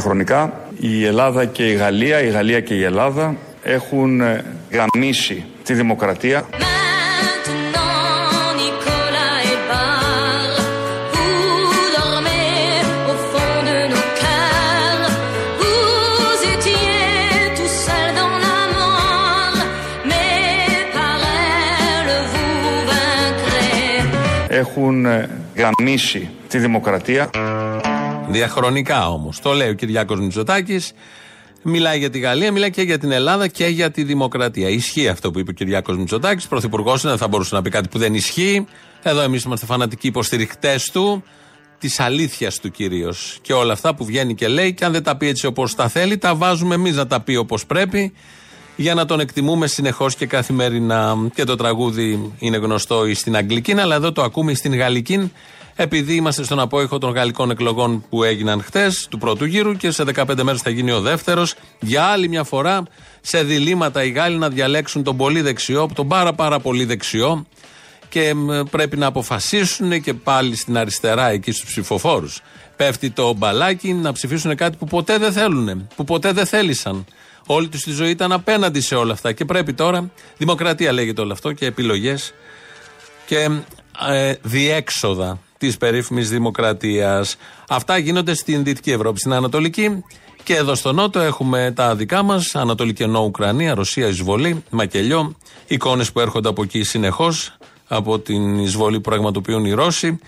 Διαχρονικά η Ελλάδα και η Γαλλία, η Γαλλία και η Ελλάδα έχουν ε, γαμίσει τη δημοκρατία. Έχουν ε, γαμίσει τη δημοκρατία. Διαχρονικά όμως. Το λέει ο Κυριάκος Μητσοτάκης. Μιλάει για τη Γαλλία, μιλάει και για την Ελλάδα και για τη δημοκρατία. Ισχύει αυτό που είπε ο Κυριάκος Μητσοτάκης. Πρωθυπουργός δεν θα μπορούσε να πει κάτι που δεν ισχύει. Εδώ εμείς είμαστε φανατικοί υποστηρικτέ του, της αλήθειας του κυρίως. Και όλα αυτά που βγαίνει και λέει, και αν δεν τα πει έτσι όπως τα θέλει, τα βάζουμε εμείς να τα πει όπως πρέπει, για να τον εκτιμούμε συνεχώς και καθημερινά. Και το τραγούδι είναι γνωστό στην Αγγλική, αλλά εδώ το ακούμε στην Γαλλική επειδή είμαστε στον απόϊχο των γαλλικών εκλογών που έγιναν χτες, του πρώτου γύρου, και σε 15 μέρες θα γίνει ο δεύτερος. Για άλλη μια φορά, σε διλήμματα οι Γάλλοι να διαλέξουν τον πολύ δεξιό, τον πάρα πάρα πολύ δεξιό, και πρέπει να αποφασίσουν και πάλι στην αριστερά, εκεί στους ψηφοφόρους. Πέφτει το μπαλάκι να ψηφίσουν κάτι που ποτέ δεν θέλουν, που ποτέ δεν θέλησαν. Όλη τους τη ζωή ήταν απέναντι σε όλα αυτά. Και πρέπει τώρα, δημοκρατία λέγεται όλο αυτό και επιλογές και ε, διέξοδα της περίφημης δημοκρατίας. Αυτά γίνονται στην Δυτική Ευρώπη. Στην Ανατολική και εδώ στο Νότο έχουμε τα δικά μας. Ανατολική ενώ Ουκρανία, Ρωσία, εισβολή, μακελιό. Εικόνες που έρχονται από εκεί συνεχώς από την εισβολή που πραγματοποιούν οι Ρώσοι.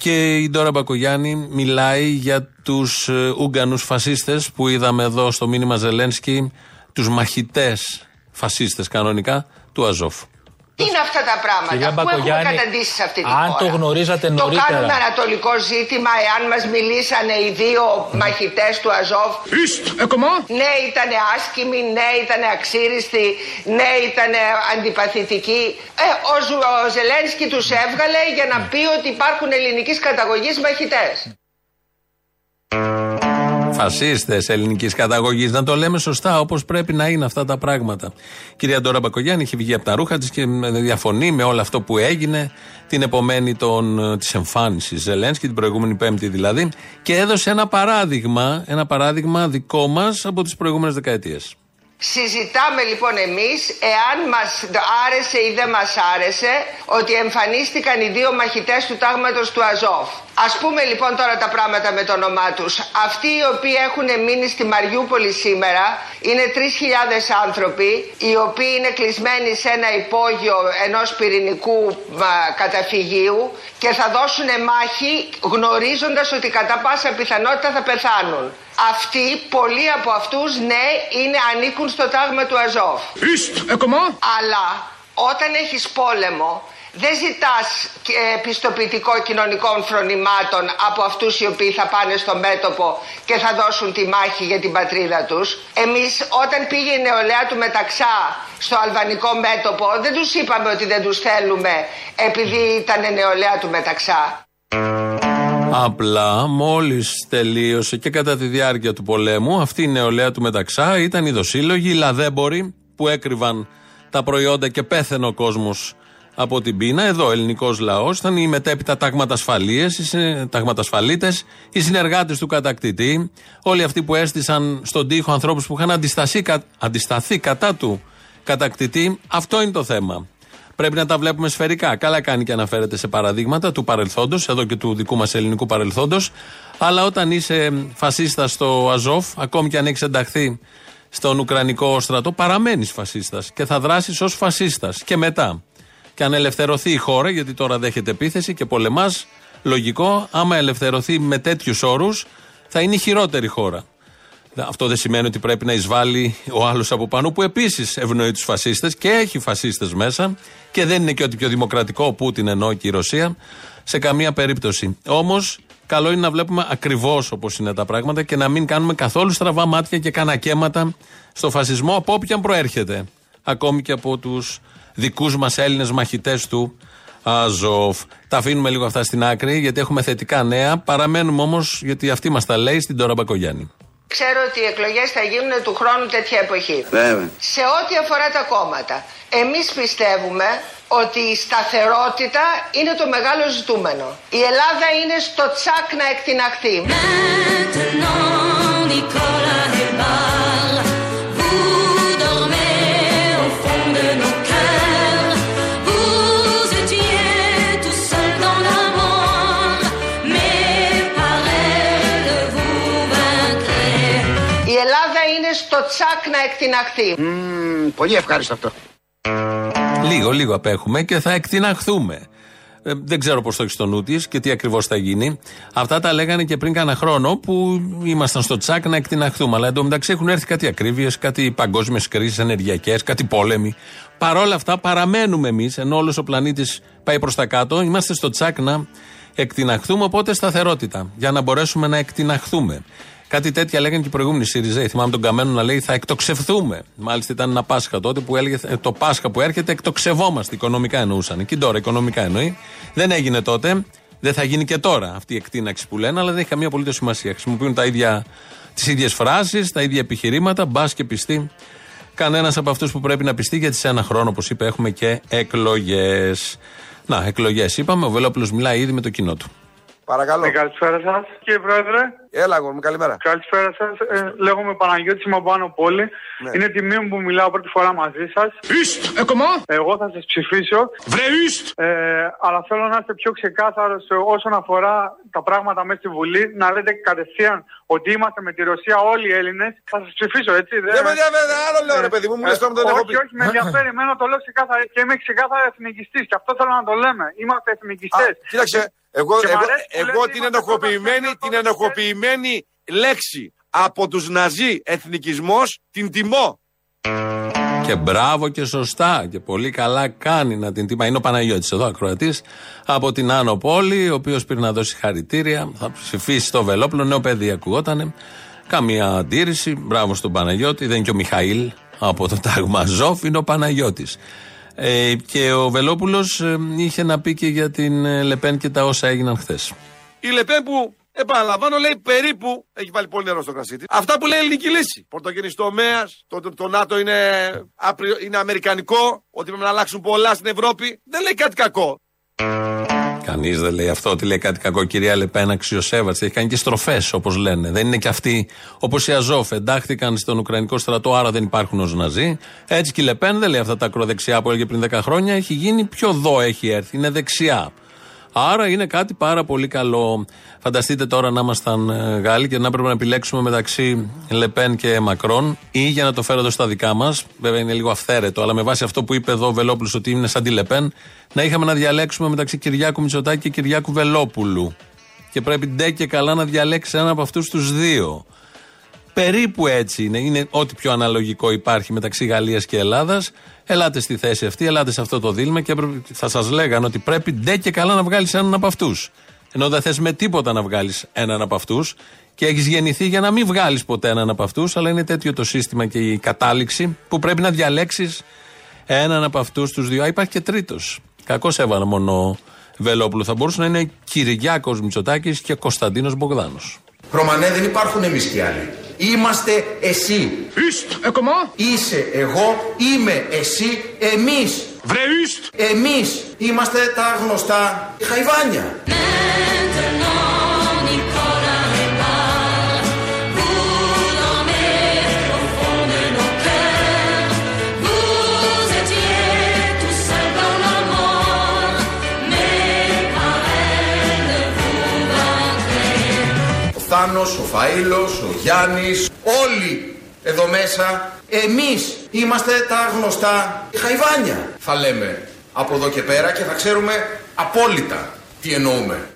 Και η Ντόρα Μπακογιάννη μιλάει για τους ε, Ούγγανους φασίστες που είδαμε εδώ στο μήνυμα Ζελένσκι, τους μαχητές φασίστες κανονικά του Αζόφ. Τι είναι αυτά τα πράγματα που έχουμε καταντήσει σε αυτή τη αν το γνωρίζατε νωρίτερα. Το κάνουμε ανατολικό ζήτημα εάν μας μιλήσανε οι δύο μαχητές του Αζόφ. Ναι ήταν άσκημοι, ναι ήταν αξίριστοι, ναι ήταν αντιπαθητικοί. Ε, ο, ο Ζελένσκι τους έβγαλε για να πει ότι υπάρχουν ελληνικής καταγωγής μαχητές. Φασίστες ελληνικής καταγωγής. Να το λέμε σωστά όπως πρέπει να είναι αυτά τα πράγματα. Κυρία Ντόρα Μπακογιάννη έχει βγει από τα ρούχα της και διαφωνεί με όλο αυτό που έγινε την επομένη της εμφάνισης Ζελένσκι, την προηγούμενη Πέμπτη δηλαδή, και έδωσε ένα παράδειγμα, ένα παράδειγμα δικό μας από τις προηγούμενες δεκαετίες. Συζητάμε λοιπόν εμείς εάν μας άρεσε ή δεν μας άρεσε ότι εμφανίστηκαν οι δύο μαχητές του τάγματος του Αζόφ. Ας πούμε λοιπόν τώρα τα πράγματα με το όνομά τους. Αυτοί οι οποίοι έχουν μείνει στη Μαριούπολη σήμερα είναι 3.000 άνθρωποι οι οποίοι είναι κλεισμένοι σε ένα υπόγειο ενός πυρηνικού καταφυγίου και θα δώσουν μάχη γνωρίζοντας ότι κατά πάσα πιθανότητα θα πεθάνουν. Αυτοί, πολλοί από αυτούς, ναι, είναι, ανήκουν στο τάγμα του Αζόφ. Αλλά όταν έχεις πόλεμο, δεν ζητάς πιστοποιητικό κοινωνικών φρονημάτων από αυτούς οι οποίοι θα πάνε στο μέτωπο και θα δώσουν τη μάχη για την πατρίδα τους. Εμείς όταν πήγε η νεολαία του Μεταξά στο αλβανικό μέτωπο δεν τους είπαμε ότι δεν τους θέλουμε επειδή ήταν νεολαία του Μεταξά. Απλά μόλις τελείωσε και κατά τη διάρκεια του πολέμου, αυτή η νεολαία του Μεταξά ήταν οι δοσύλλογοι, οι λαδέμποροι που έκρυβαν τα προϊόντα και πέθαινε ο κόσμος από την πείνα. Εδώ ο ελληνικός λαός ήταν οι μετέπειτα ταγματασφαλίτε, οι συνεργάτες του κατακτητή, όλοι αυτοί που έστησαν στον τοίχο ανθρώπους που είχαν αντισταθεί κατά του κατακτητή. Αυτό είναι το θέμα. Πρέπει να τα βλέπουμε σφαιρικά. Καλά κάνει και αναφέρεται σε παραδείγματα του παρελθόντος, εδώ και του δικού μας ελληνικού παρελθόντος. Αλλά όταν είσαι φασίστα στο Αζόφ, ακόμη και αν έχεις ενταχθεί στον Ουκρανικό στρατό, παραμένεις φασίστας και θα δράσεις ως φασίστας. Και μετά. Και αν ελευθερωθεί η χώρα, γιατί τώρα δέχεται επίθεση και πολεμάς, λογικό, άμα ελευθερωθεί με τέτοιους όρους, θα είναι η χειρότερη χώρα. Αυτό δεν σημαίνει ότι πρέπει να εισβάλλει ο άλλος από πάνω, που επίσης ευνοεί τους φασίστες και έχει φασίστες μέσα και δεν είναι και ότι πιο δημοκρατικό ο Πούτιν ενώ και η Ρωσία σε καμία περίπτωση. Όμως, καλό είναι να βλέπουμε ακριβώς όπως είναι τα πράγματα και να μην κάνουμε καθόλου στραβά μάτια και κανακέματα στο φασισμό από όποιον προέρχεται. Ακόμη και από τους δικούς μας Έλληνες μαχητές του Αζοφ. Τα αφήνουμε λίγο αυτά στην άκρη γιατί έχουμε θετικά νέα. Παραμένουμε όμως γιατί αυτή μας τα λέει στην Τώρα Μπακογιάννη. Ξέρω ότι οι εκλογές θα γίνουν του χρόνου τέτοια εποχή. Βέβαια. Σε ό,τι αφορά τα κόμματα, εμείς πιστεύουμε ότι η σταθερότητα είναι το μεγάλο ζητούμενο. Η Ελλάδα είναι στο τσάκ να εκτιναχθεί. Στο τσακ να εκτιναχθεί. Μμμ, πολύ ευχάριστο αυτό. Λίγο, λίγο απέχουμε και θα εκτιναχθούμε. Ε, δεν ξέρω πώς το έχεις στο νου της και τι ακριβώς θα γίνει. Αυτά τα λέγανε και πριν κάνα χρόνο που ήμασταν στο τσακ να εκτιναχθούμε. Αλλά εντωμεταξύ έχουν έρθει κάτι ακρίβειες, κάτι παγκόσμιες κρίσεις ενεργειακές, κάτι πόλεμοι. Παρόλα αυτά παραμένουμε εμείς, ενώ όλος ο πλανήτης πάει προς τα κάτω, είμαστε στο τσακ να εκτιναχθούμε. Οπότε σταθερότητα για να μπορέσουμε να εκτιναχθούμε. Κάτι τέτοια λέγανε και οι προηγούμενοι ΣΥΡΙΖΑ. Θυμάμαι τον Καμένο να λέει θα εκτοξευθούμε. Μάλιστα ήταν ένα Πάσχα τότε που έλεγε ε, το Πάσχα που έρχεται εκτοξευόμαστε. Οικονομικά εννοούσαν. Και τώρα οικονομικά εννοεί. Δεν έγινε τότε. Δεν θα γίνει και τώρα αυτή η εκτείναξη που λένε, αλλά δεν έχει καμία απολύτως σημασία. Χρησιμοποιούν τα ίδια, τις ίδιες φράσεις, τα ίδια επιχειρήματα, μπας και πιστεί κανένας από αυτούς που πρέπει να πιστεί, γιατί σε ένα χρόνο, όπως είπε, έχουμε και εκλογές. Να, εκλογές είπαμε. Ο Βελόπουλος μιλάει ήδη με το κοινό του. Παρακαλώ. Ε, καλησπέρα σας, κύριε Πρόεδρε. Έλα, εγώ μου, καλημέρα. Καλησπέρα σας. Ε, λέγομαι Παναγιώτης, είμαι από Άνω Πόλη. Ναι. Είναι τιμή μου που μιλάω πρώτη φορά μαζί σας. Εγώ θα σας ψηφίσω. Ε, αλλά θέλω να είστε πιο ξεκάθαρο όσον αφορά τα πράγματα μέσα στη Βουλή. Να λέτε κατευθείαν ότι είμαστε με τη Ρωσία όλοι οι Έλληνες. Θα σας ψηφίσω, έτσι. Δεν με ενδιαφέρει, άλλο λέω ρε παιδί μου, μου λες τώρα μου τον έχω πει. όχι, όχι, με ενδιαφέρει. Εμένα το λέω ξεκάθαρα και είμαι ξεκάθαρα εθνικιστής. Και αυτό θέλω να το λέμε. Είμαστε Α, εθνικιστές. Κοίταξε, εγώ, Και μ' εγώ, αρέσει που εγώ λέτε την είμαστε ενοχοποιημένη, πρώτα την στο ενοχοποιημένη λέξη από τους Ναζί εθνικισμός την τιμώ. Και μπράβο και σωστά και πολύ καλά κάνει να την τιμά. Είναι ο Παναγιώτης εδώ, ακροατής από την Άνω Πόλη, ο οποίος πήρε να δώσει χαρητήρια. Θα ψηφίσει το Βελόπουλο, νέο παιδί ακουγότανε. Καμία αντίρρηση. Μπράβο στον Παναγιώτη. Δεν είναι και ο Μιχαήλ από το τάγμα Ζόφ, είναι ο Παναγιώτης. Ε, και ο Βελόπουλος είχε να πει και για την ε, Λεπέν και τα όσα έγιναν χθες. Η Λεπέν που, επαναλαμβάνω, λέει περίπου, έχει βάλει πολύ νερό στο κρασί της, αυτά που λέει ελληνική λύση. Πρωτογενής τομέας, το, το, το ΝΑΤΟ είναι, απρι- είναι αμερικανικό, ότι πρέπει να αλλάξουν πολλά στην Ευρώπη. Δεν λέει κάτι κακό. Κανείς δεν λέει αυτό ότι λέει κάτι κακό. Η κυρία Λεπέν αξιοσέβαστη. Έχει κάνει και στροφές, όπως λένε. Δεν είναι και αυτοί όπως οι Αζόφ. Εντάχθηκαν στον Ουκρανικό στρατό, άρα δεν υπάρχουν ως Ναζί. Έτσι και η Λεπέν δεν λέει αυτά τα ακροδεξιά που έλεγε πριν 10 χρόνια. Έχει γίνει πιο δω, έχει έρθει. Είναι δεξιά. Άρα είναι κάτι πάρα πολύ καλό. Φανταστείτε τώρα να ήμασταν ε, Γάλλοι και να έπρεπε να επιλέξουμε μεταξύ Λεπέν και Μακρόν ή για να το φέρω εδώ στα δικά μας. Βέβαια είναι λίγο αυθαίρετο, αλλά με βάση αυτό που είπε εδώ ο Βελόπουλος ότι είναι σαν τη Λεπέν, να είχαμε να διαλέξουμε μεταξύ Κυριάκου Μητσοτάκη και Κυριάκου Βελόπουλου. Και πρέπει ντε και καλά να διαλέξει ένα από αυτούς τους δύο. Περίπου έτσι είναι. Είναι ό,τι πιο αναλογικό υπάρχει μεταξύ Γαλλίας και Ελλάδας. Ελάτε στη θέση αυτή, ελάτε σε αυτό το δίλημα και έπρεπε- θα σας λέγανε ότι πρέπει ντε και καλά να βγάλεις έναν από αυτούς. Ενώ δεν θες με τίποτα να βγάλεις έναν από αυτούς και έχεις γεννηθεί για να μην βγάλεις ποτέ έναν από αυτούς, αλλά είναι τέτοιο το σύστημα και η κατάληξη που πρέπει να διαλέξεις έναν από αυτούς τους δύο. Α, υπάρχει και τρίτος. Κακός έβαλε μόνο Βελόπουλο. Θα μπορούσε να είναι Κυριάκος Μητσοτάκης και Κωνσταντίνος Μπογδάνος. Ρωμανέ δεν υπάρχουν εμείς και άλλοι. Είμαστε εσύ. Είσαι εγώ, είμαι εσύ, εμείς. Εμείς είμαστε τα γνωστά χαϊβάνια. Θάνος, ο Φαΐλος, ο Γιάννης, όλοι εδώ μέσα, εμείς είμαστε τα γνωστά χαϊβάνια. Θα λέμε από εδώ και πέρα και θα ξέρουμε απόλυτα τι εννοούμε.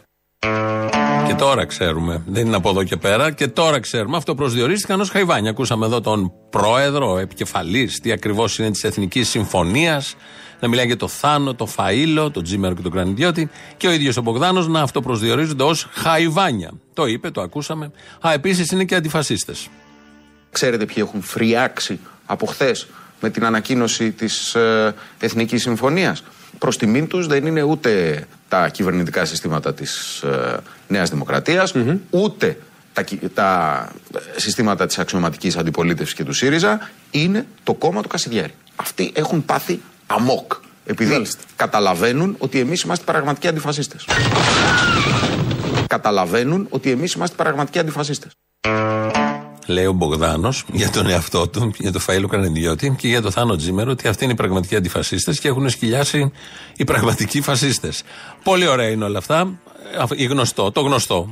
Και τώρα ξέρουμε. Δεν είναι από εδώ και πέρα. Και τώρα ξέρουμε. Αυτό προσδιορίστηκαν ως Χαϊβάνια. Ακούσαμε εδώ τον πρόεδρο, επικεφαλής, τι ακριβώς είναι της Εθνικής Συμφωνίας. Να μιλάει για το Θάνο, το Φαΐλο, τον Τζίμερο και τον Κρανιδιώτη. Και ο ίδιος ο Μπογδάνος να αυτοπροσδιορίζονται ως Χαϊβάνια. Το είπε, το ακούσαμε. Α, επίσης είναι και αντιφασίστες. Ξέρετε ποιοι έχουν φριάξει από χθες με την ανακοίνωση της ε, Εθνικής Συμφωνίας; Προς τιμήν τους δεν είναι ούτε τα κυβερνητικά συστήματα της ε, Νέας Δημοκρατίας, ούτε τα, κυ- τα ε, συστήματα της αξιωματικής αντιπολίτευσης και του ΣΥΡΙΖΑ, είναι το κόμμα του Κασιδιάρη. Αυτοί έχουν πάθει αμόκ. Επειδή καταλαβαίνουν ότι εμείς είμαστε πραγματικοί αντιφασίστες. Καταλαβαίνουν ότι εμείς είμαστε πραγματικοί αντιφασίστες. λέει ο Μπογδάνος για τον εαυτό του, για τον Φαΐλο Κανεντιώτη και για τον Θάνο Τζίμερο, ότι αυτοί είναι οι πραγματικοί αντιφασίστες και έχουν σκυλιάσει οι πραγματικοί φασίστες. Πολύ ωραία είναι όλα αυτά. Η γνωστό, το γνωστό.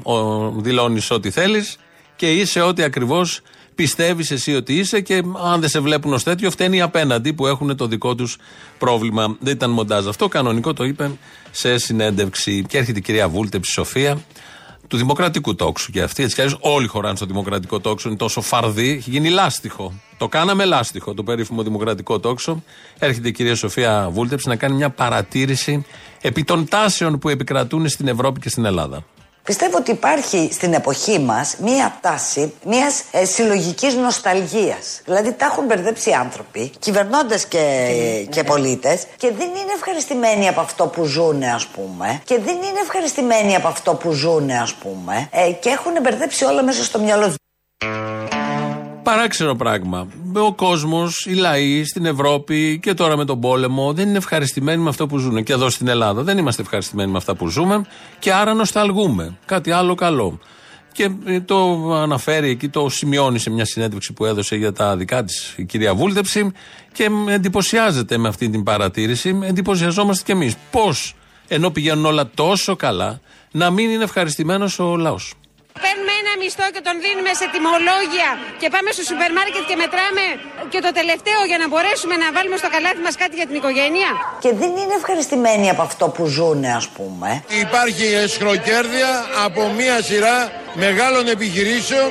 Δηλώνεις ό,τι θέλεις και είσαι ό,τι ακριβώς πιστεύεις εσύ ότι είσαι και αν δεν σε βλέπουν ως τέτοιο, φταίνει οι απέναντι που έχουν το δικό τους πρόβλημα. Δεν ήταν μοντάζ αυτό. Κανονικό το είπε σε συνέντευξη. Και έρχεται η κυρία Βούλτεψη Σοφία του δημοκρατικού τόξου. Και αυτή έτσι κι αλλιώς όλοι χωράνε στο δημοκρατικό τόξο. Είναι τόσο φαρδί, έχει γίνει λάστιχο. Το κάναμε λάστιχο, το περίφημο δημοκρατικό τόξο. Έρχεται η κυρία Σοφία Βούλτεψη να κάνει μια παρατήρηση επί των τάσεων που επικρατούν στην Ευρώπη και στην Ελλάδα. Πιστεύω ότι υπάρχει στην εποχή μας μία τάση μιας ε, συλλογικής νοσταλγίας. Δηλαδή τα έχουν μπερδέψει οι άνθρωποι, κυβερνώντας και, και πολίτες και δεν είναι ευχαριστημένοι από αυτό που ζουν ας πούμε και δεν είναι ευχαριστημένοι από αυτό που ζουν ας πούμε ε, και έχουν μπερδέψει όλα μέσα στο μυαλό τους. Παράξενο πράγμα. Ο κόσμος, οι λαοί στην Ευρώπη και τώρα με τον πόλεμο δεν είναι ευχαριστημένοι με αυτό που ζουν. Και εδώ στην Ελλάδα δεν είμαστε ευχαριστημένοι με αυτά που ζούμε και άρα νοσταλγούμε. Κάτι άλλο καλό. Και ε, το αναφέρει εκεί, το σημειώνει σε μια συνέντευξη που έδωσε για τα δικά της η κυρία Βούλτεψη και εντυπωσιάζεται με αυτή την παρατήρηση. Εντυπωσιαζόμαστε κι εμείς. Πώς, ενώ πηγαίνουν όλα τόσο καλά, να μην είναι ευχαριστημένος ο λαός. Παίρνουμε ένα μισθό και τον δίνουμε σε τιμολόγια και πάμε στο σούπερ μάρκετ και μετράμε και το τελευταίο για να μπορέσουμε να βάλουμε στο καλάθι μας κάτι για την οικογένεια. Και δεν είναι ευχαριστημένοι από αυτό που ζουν ας πούμε. Υπάρχει εσχροκέρδεια από μία σειρά μεγάλων επιχειρήσεων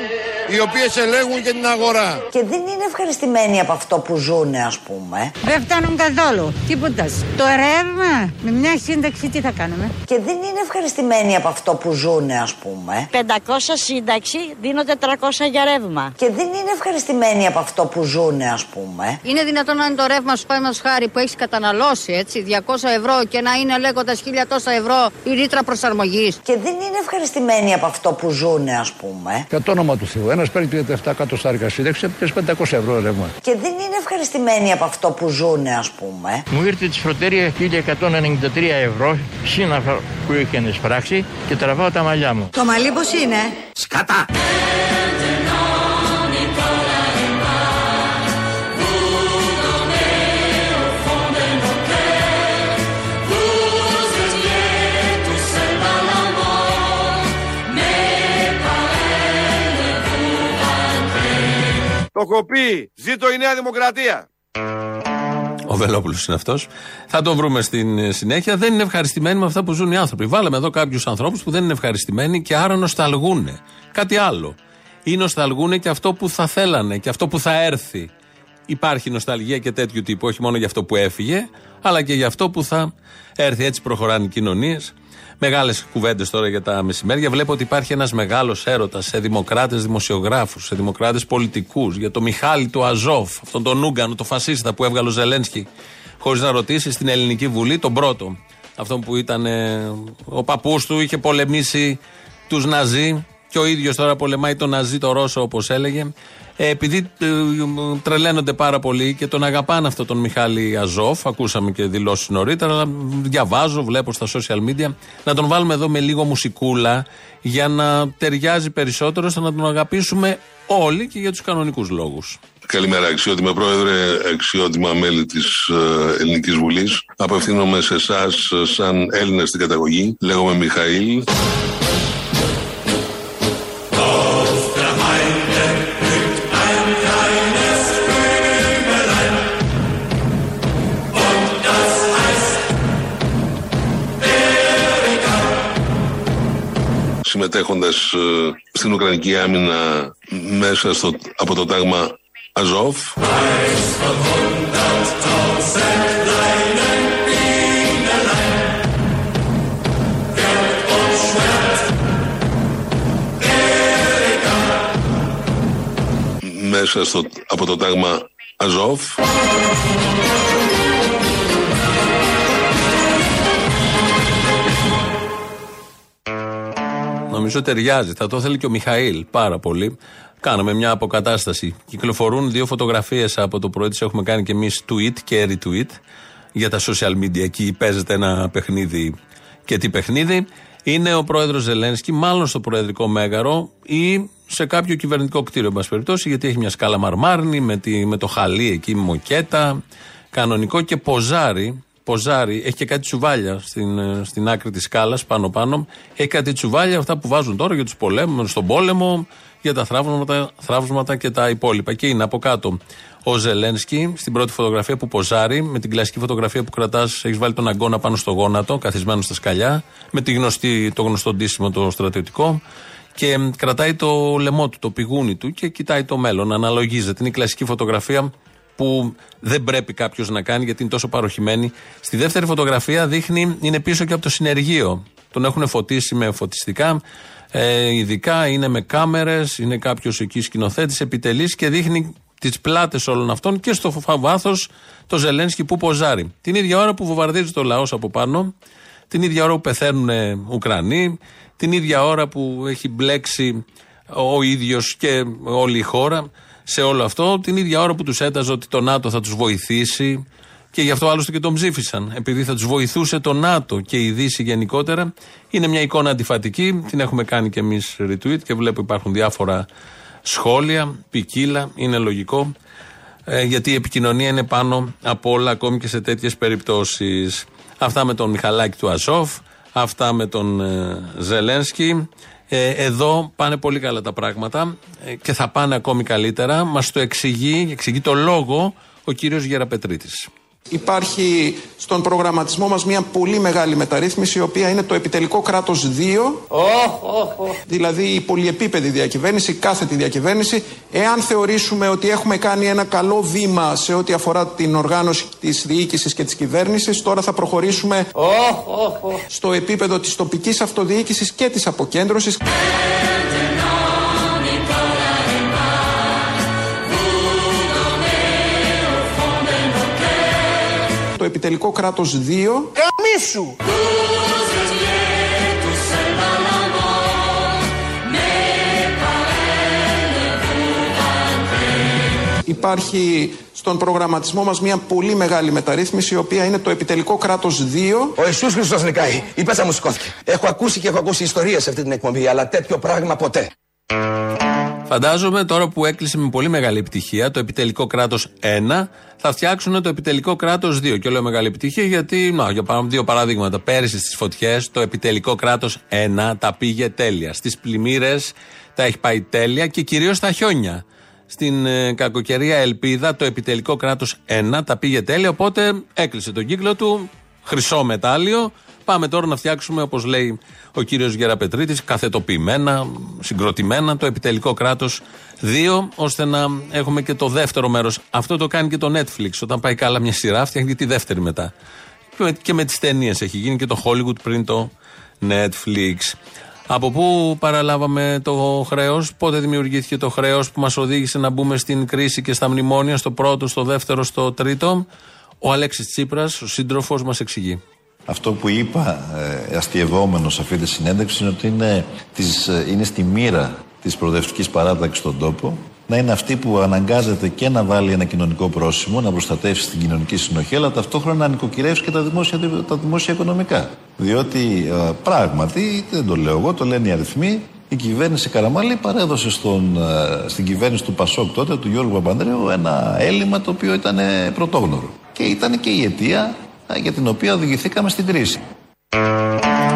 οι οποίες ελέγχουν και την αγορά. Και δεν είναι ευχαριστημένοι από αυτό που ζουν ας πούμε. Δεν φτάνουν καθόλου. Τίποτα. Το ρεύμα με μια σύνταξη τι θα κάνουμε; Και δεν είναι ευχαριστημένοι από αυτό που ζουν ας πούμε. 500 σύνταξη δίνω 400 για ρεύμα. Και δεν είναι ευχαριστημένοι από αυτό που ζουν ας πούμε. Είναι δυνατόν να είναι το ρεύμα σου πάει χάρη που έχεις καταναλώσει έτσι 200 ευρώ και να είναι λέγοντας 1000 τόσα ευρώ η ρήτρα προσαρμογής. Και δεν είναι ευχαριστημένοι από αυτό που ζουν ας πούμε. Για το όνομα του Θεού. Ένα παίρνει 37 κάτω στάρικα σύνταξη, παίρνει 500 ευρώ ρεύμα. Και δεν είναι ευχαριστημένοι από αυτό που ζουν ας πούμε. Μου ήρθε της φροντέρια 1193 ευρώ, σύναφα που είχε εισπράξει και τραβάω τα μαλλιά μου. Το μαλλί πώς είναι; Σκατά! Το έχω πει. Ζήτω η Νέα Δημοκρατία. Ο Βελόπουλος είναι αυτός. Θα το βρούμε στην ε, συνέχεια. Δεν είναι ευχαριστημένοι με αυτά που ζουν οι άνθρωποι. Βάλαμε εδώ κάποιους ανθρώπους που δεν είναι ευχαριστημένοι και άρα νοσταλγούν. Κάτι άλλο. Ή νοσταλγούν και αυτό που θα θέλανε και αυτό που θα έρθει. Υπάρχει νοσταλγία και τέτοιου τύπου, όχι μόνο για αυτό που έφυγε, αλλά και για αυτό που θα έρθει. Έτσι προχωράνε οι κοινωνίες. Μεγάλες κουβέντες τώρα για τα μεσημέρια. Βλέπω ότι υπάρχει ένας μεγάλος έρωτας σε δημοκράτες δημοσιογράφους, σε δημοκράτες πολιτικούς, για το Μιχάλη του Αζόφ, αυτόν τον Ούγκανο, το φασίστα που έβγαλε ο Ζελένσκι, χωρίς να ρωτήσει στην Ελληνική Βουλή, τον πρώτο. Αυτόν που ήταν ε, ο παππούς του, είχε πολεμήσει τους Ναζί και ο ίδιος τώρα πολεμάει τον Ναζί, το Ρώσο, όπως έλεγε. Ε, επειδή ε, τρελαίνονται πάρα πολύ και τον αγαπάνε αυτόν τον Μιχάλη Αζόφ, ακούσαμε και δηλώσεις νωρίτερα, αλλά διαβάζω, βλέπω στα social media, να τον βάλουμε εδώ με λίγο μουσικούλα για να ταιριάζει περισσότερο, ώστε να τον αγαπήσουμε όλοι και για τους κανονικούς λόγους. Καλημέρα, αξιότιμα πρόεδρε, αξιότιμα μέλη της Ελληνικής Βουλής. Απευθύνομαι σε εσάς, σαν Έλληνα στην καταγωγή. Λέγομαι Μιχαήλ. Συμμετέχοντας ε, στην Ουκρανική άμυνα μέσα στο, από το τάγμα Αζόφ. Μέσα στο, από το τάγμα Αζόφ. Νομίζω ταιριάζει. Θα το ήθελε και ο Μιχαήλ πάρα πολύ. Κάναμε μια αποκατάσταση. Κυκλοφορούν δύο φωτογραφίες από το πρωί. Τις έχουμε κάνει και εμείς tweet και retweet για τα social media. Εκεί παίζεται ένα παιχνίδι. Και τι παιχνίδι. Είναι ο πρόεδρος Ζελένσκι, μάλλον στο προεδρικό μέγαρο ή σε κάποιο κυβερνητικό κτίριο, εν πάση περιπτώσει, γιατί έχει μια σκάλα μαρμάρνη με, τη, με το χαλί εκεί, μοκέτα, κανονικό και ποζάρι. Ποζάρι, έχει και κάτι τσουβάλια στην, ε, στην άκρη της σκάλας, πάνω-πάνω. Έχει κάτι τσουβάλια, αυτά που βάζουν τώρα για τους πολέμου, στον πόλεμο, για τα θραύσματα, θραύσματα και τα υπόλοιπα. Και είναι από κάτω ο Ζελένσκι στην πρώτη φωτογραφία που ποζάρει, με την κλασική φωτογραφία που κρατάς, έχεις βάλει τον αγκώνα πάνω στο γόνατο, καθισμένο στα σκαλιά, με τη γνωστή, το γνωστό ντύσιμο το στρατιωτικό. Και μ, κρατάει το λαιμό του, το πηγούνι του και κοιτάει το μέλλον. Αναλογίζεται. Είναι η κλασική φωτογραφία που δεν πρέπει κάποιος να κάνει γιατί είναι τόσο παροχημένη. Στη δεύτερη φωτογραφία δείχνει, είναι πίσω και από το συνεργείο. Τον έχουν φωτίσει με φωτιστικά. Ε, ειδικά είναι με κάμερες, είναι κάποιος εκεί σκηνοθέτης, επιτελή και δείχνει τις πλάτες όλων αυτών και στο βάθος το Ζελένσκι που ποζάρει. Την ίδια ώρα που βομβαρδίζει το λαός από πάνω, την ίδια ώρα που πεθαίνουν ε, Ουκρανοί, την ίδια ώρα που έχει μπλέξει ο ίδιος και όλη η χώρα σε όλο αυτό, την ίδια ώρα που τους έταζε ότι το ΝΑΤΟ θα τους βοηθήσει και γι' αυτό άλλωστε και τον ψήφισαν. Επειδή θα τους βοηθούσε το ΝΑΤΟ και η Δύση γενικότερα. Είναι μια εικόνα αντιφατική. Την έχουμε κάνει και εμείς retweet και βλέπω υπάρχουν διάφορα σχόλια, ποικίλα. Είναι λογικό. Ε, γιατί η επικοινωνία είναι πάνω από όλα, ακόμη και σε τέτοιες περιπτώσεις. Αυτά με τον Μιχαλάκη του Ασόφ. Αυτά με τον ε, Ζελένσκι. Ε, εδώ πάνε πολύ καλά τα πράγματα ε, και θα πάνε ακόμη καλύτερα. Μας το εξηγεί, εξηγεί το λόγο ο κύριος Γεραπετρίτης. Υπάρχει στον προγραμματισμό μας μια πολύ μεγάλη μεταρρύθμιση η οποία είναι το επιτελικό κράτος 2 δηλαδή η πολυεπίπεδη διακυβέρνηση, κάθετη διακυβέρνηση. Εάν θεωρήσουμε ότι έχουμε κάνει ένα καλό βήμα σε ό,τι αφορά την οργάνωση της διοίκησης και της κυβέρνησης τώρα θα προχωρήσουμε στο επίπεδο της τοπικής αυτοδιοίκησης και της αποκέντρωσης το επιτελικό κράτος 2 Καμίσου! Υπάρχει στον προγραμματισμό μας μια πολύ μεγάλη μεταρρύθμιση η οποία είναι το επιτελικό κράτος 2 Ο Ιησούς Χριστός νικάει. Η πέσα μου σηκώθηκε. Έχω ακούσει και έχω ακούσει ιστορίες σε αυτή την εκπομπή, αλλά τέτοιο πράγμα ποτέ. Φαντάζομαι τώρα που έκλεισε με πολύ μεγάλη επιτυχία το επιτελικό κράτος 1, θα φτιάξουν το επιτελικό κράτος 2. Και λέω μεγάλη επιτυχία γιατί, να, για παρά- δύο παραδείγματα. Πέρυσι στις φωτιές το επιτελικό κράτος 1 τα πήγε τέλεια. Στις πλημμύρες τα έχει πάει τέλεια και κυρίως στα χιόνια. Στην ε, κακοκαιρία Ελπίδα το επιτελικό κράτος 1 τα πήγε τέλεια. Οπότε έκλεισε τον κύκλο του. Χρυσό μετάλλιο. Πάμε τώρα να φτιάξουμε, όπως λέει ο κύριος Γεραπετρίτης, καθετοποιημένα, συγκροτημένα το επιτελικό κράτος 2, ώστε να έχουμε και το δεύτερο μέρος. Αυτό το κάνει και το Netflix. Όταν πάει καλά μια σειρά, φτιάχνει και τη δεύτερη μετά. Και με, και με τις ταινίες έχει γίνει και το Hollywood πριν το Netflix. Από πού παραλάβαμε το χρέος, πότε δημιουργήθηκε το χρέος που μας οδήγησε να μπούμε στην κρίση και στα μνημόνια, στο πρώτο, στο δεύτερο, στο τρίτο; Ο Αλέξης Τσίπρας, ο σύντροφος, μας εξηγεί. Αυτό που είπα ε, αστειευόμενος σε αυτή τη συνέντευξη είναι ότι είναι, της, ε, είναι στη μοίρα της προοδευτικής παράταξης στον τόπο να είναι αυτή που αναγκάζεται και να βάλει ένα κοινωνικό πρόσημο, να προστατεύσει την κοινωνική συνοχή, αλλά ταυτόχρονα να νοικοκυρεύσει και τα δημόσια, τα δημόσια οικονομικά. Διότι ε, πράγματι, δεν το λέω εγώ, το λένε οι αριθμοί, η κυβέρνηση Καραμάλη παρέδωσε στον, ε, στην κυβέρνηση του Πασόκ τότε, του Γιώργου Παπανδρέου, ένα έλλειμμα το οποίο ήταν ε, πρωτόγνωρο. Και ήταν και η αιτία ε, για την οποία οδηγηθήκαμε στην κρίση.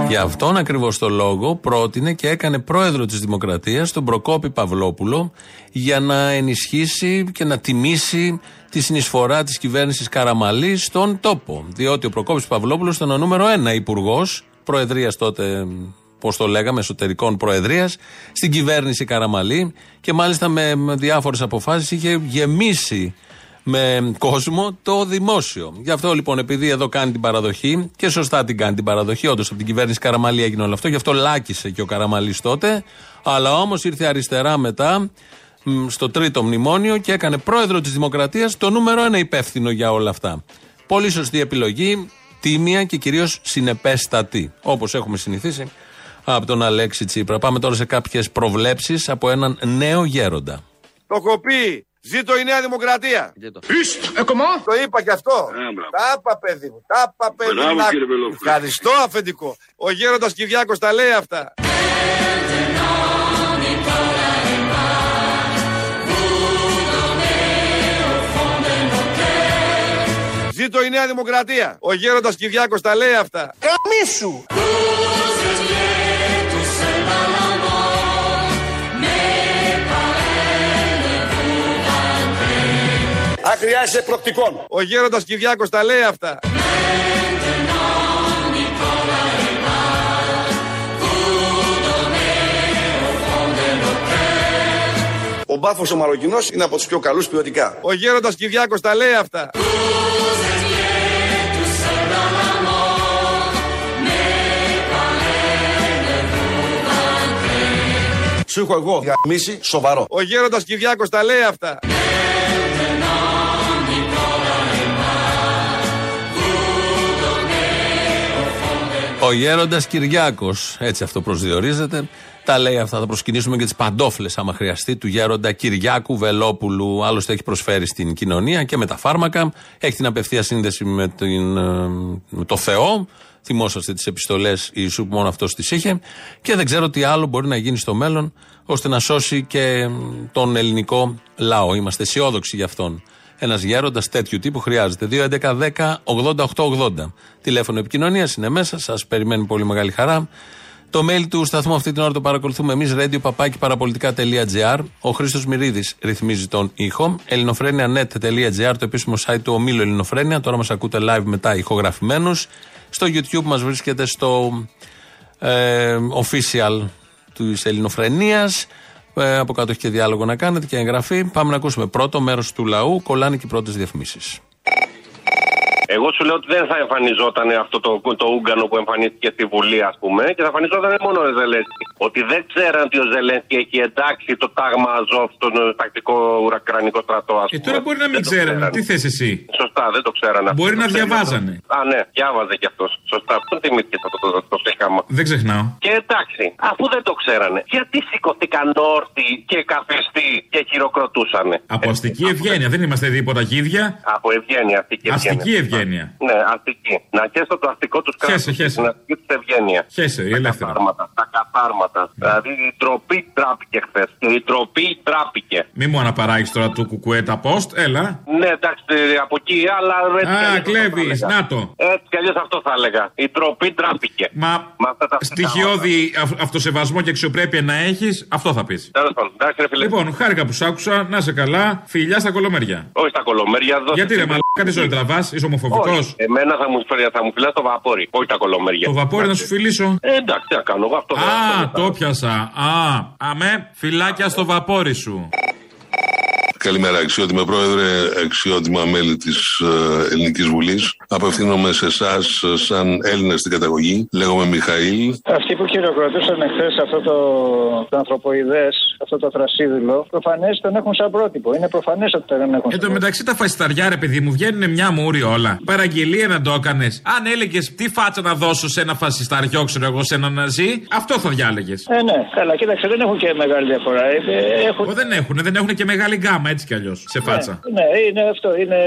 Γι' αυτόν ακριβώς το λόγο πρότεινε και έκανε πρόεδρο της Δημοκρατίας τον Προκόπη Παυλόπουλο για να ενισχύσει και να τιμήσει τη συνεισφορά της κυβέρνησης Καραμαλή στον τόπο. Διότι ο Προκόπης Παυλόπουλος ήταν ο νούμερο ένα υπουργός Προεδρίας τότε, πώς το λέγαμε, εσωτερικών Προεδρίας, στην κυβέρνηση Καραμαλή και μάλιστα με διάφορες αποφάσεις είχε γεμίσει με κόσμο το δημόσιο. Γι' αυτό λοιπόν, επειδή εδώ κάνει την παραδοχή και σωστά την κάνει την παραδοχή, όντως από την κυβέρνηση Καραμαλή έγινε όλο αυτό, γι' αυτό λάκησε και ο Καραμαλής τότε. Αλλά όμως ήρθε αριστερά μετά μ, στο τρίτο μνημόνιο και έκανε πρόεδρο της Δημοκρατίας το νούμερο ένα υπεύθυνο για όλα αυτά. Πολύ σωστή επιλογή, τίμια και κυρίως συνεπέστατη. Όπως έχουμε συνηθίσει από τον Αλέξη Τσίπρα. Πάμε τώρα σε κάποιες προβλέψεις από έναν νέο γέροντα. Το έχω πει. Ζήτω η Νέα Δημοκρατία. Ζήτω. Το είπα και αυτό. Τάπα, παιδί μου. Τάπα, παιδί μου. Ευχαριστώ, αφεντικό. Ο γέροντας Κυριάκος τα λέει αυτά. Ζήτω η Νέα Δημοκρατία. Ο γέροντας Κυριάκος τα λέει αυτά. Καμίσου. Αν χρειάζεται προκτικών. Ο γέροντας Κυριάκος τα λέει αυτά. Ο μπάφος ο Μαροκινός είναι από τους πιο καλούς ποιοτικά. Ο γέροντας Κυριάκος τα λέει αυτά. Σου έχω εγώ γαμίσει σοβαρό. Ο γέροντας Κυριάκος τα λέει αυτά. Ο γέροντας Κυριάκος, έτσι αυτό προσδιορίζεται. Τα λέει αυτά. Θα προσκυνήσουμε και τις παντόφλες, άμα χρειαστεί, του γέροντα Κυριάκου Βελόπουλου. Άλλωστε έχει προσφέρει στην κοινωνία και με τα φάρμακα. Έχει την απευθεία σύνδεση με, την, ε, με το Θεό. Θυμόσαστε τις επιστολές Ιησού που μόνο αυτός τις είχε. Και δεν ξέρω τι άλλο μπορεί να γίνει στο μέλλον ώστε να σώσει και τον ελληνικό λαό. Είμαστε αισιόδοξοι για αυτόν. Ένας γέροντας τέτοιου τύπου χρειάζεται. 2.11.10.80.880. Τηλέφωνο επικοινωνίας είναι μέσα. Σας περιμένει πολύ μεγάλη χαρά. Το mail του σταθμού αυτή την ώρα το παρακολουθούμε εμείς, radio παπάκι παραπολιτικά.gr. Ο Χρήστος Μυρίδης ρυθμίζει τον ήχο. ελληνοφρένια.net.gr, το επίσημο site του ομίλου Ελληνοφρένια. Τώρα μας ακούτε live μετά ηχογραφημένους. Στο YouTube μας βρίσκεται στο ε, official της Ελληνοφρενία. Ε, από κάτω έχει και διάλογο να κάνετε και εγγραφή. Πάμε να ακούσουμε πρώτο μέρος του λαού. Κολλάνε και οι πρώτες διαφημίσεις. Εγώ σου λέω ότι δεν θα εμφανιζόταν αυτό το, το Ούγκανο που εμφανίστηκε στη Βουλή, ας πούμε, και θα εμφανιζόταν μόνο ο Ζελένσκι. Ότι δεν ξέραν ότι ο Ζελένσκι έχει εντάξει το τάγμα Αζόφ στον ε, τακτικό ουρακρανικό στρατό, ας πούμε. Και τώρα μπορεί να μην Δεν το ξέρανε. Τι θες εσύ; Σωστά, δεν το ξέρανε. αυτό. Μπορεί Το να ξέρει διαβάζανε. αυτό. Α, ναι, διάβαζε κι αυτός. Σωστά, αυτό θυμήθηκε αυτό το, το, το, σύγχαμα. Δεν ξεχνάω. Και εντάξει, αφού δεν το ξέρανε, γιατί σηκωθήκαν όρθιοι και καφεστοί και χειροκροτούσανε; Από αστική ευγένεια. Δεν είμαστε δίποτα γίδια. Από ευγένεια, αστική ευγένεια. Αστική ευγένεια. Ναι, αστική. Να χέσω το αστικό τους κράτου. Χέσε, χέσε. Την αστική του ευγένειας. Χέσε, η ελεύθερη. Καθάρματα, τα καθάρματα. Δηλαδή η τροπή τράπηκε χθες. Η τροπή τράπηκε. Μη μου αναπαράγεις τώρα του κουκουέ τα post. Έλα. Ναι, εντάξει, από εκεί, αλλά. έτσι κι Α, αλλιώς αυτό κλέβεις. θα έλεγα. Να το. Έτσι κι αλλιώς αυτό θα έλεγα. Η τροπή τράπηκε. Μα Με αυτά τα στοιχειώδη αυ- αυτοσεβασμό και αξιοπρέπεια να έχεις, αυτό θα πεις. Τέλος πάντων, εντάξει, ρε φίλε. Λοιπόν, χάρηκα που σ' άκουσα. Να σε καλά. Φιλιά στα κολομέρια. Όχι στα κολομέρια, δώσε. Γιατί ρε μαλάκα, τι ζωή τραβά, είσαι ομοφοβικό. Όχι. Εμένα θα μου, φέρει- θα μου φυλά το βαπόρι, όχι τα κολομέρια. Το βαπόρι να σου φιλήσω; Ε, εντάξει, τι να κάνω εγώ αυτό. Α, το πιάσα. Α, αμέ, φυλάκια στο βαπόρι σου. Καλημέρα, αξιότιμε πρόεδρε, αξιότιμα μέλη της Ελληνικής Βουλής. Απευθύνομαι σε εσάς, σαν Έλληνα στην καταγωγή. Λέγομαι Μιχαήλ. Αυτοί που χειροκροτούσαν εχθές αυτό το, το ανθρωποειδές, αυτό το θρασίδηλο, προφανές τον έχουν σαν πρότυπο. Είναι προφανές ότι τον έχουν Εν τω μεταξύ τα φασισταριά, ρε παιδί μου, βγαίνουν μια μούρη όλα. Παραγγελία να το έκανες. Αν έλεγες τι φάτσα να δώσω σε ένα φασισταριό, ξέρω εγώ, σε ένα ναζί, αυτό θα διάλεγες. Ε, ναι, καλά, κοίταξε, δεν έχουν και μεγάλη διαφορά. Ε, ε, έχουν... Δεν έχουν, δεν έχουν και μεγάλη γκάμα έτσι κι αλλιώς. Σε φάτσα. Ναι, ναι, είναι αυτό, είναι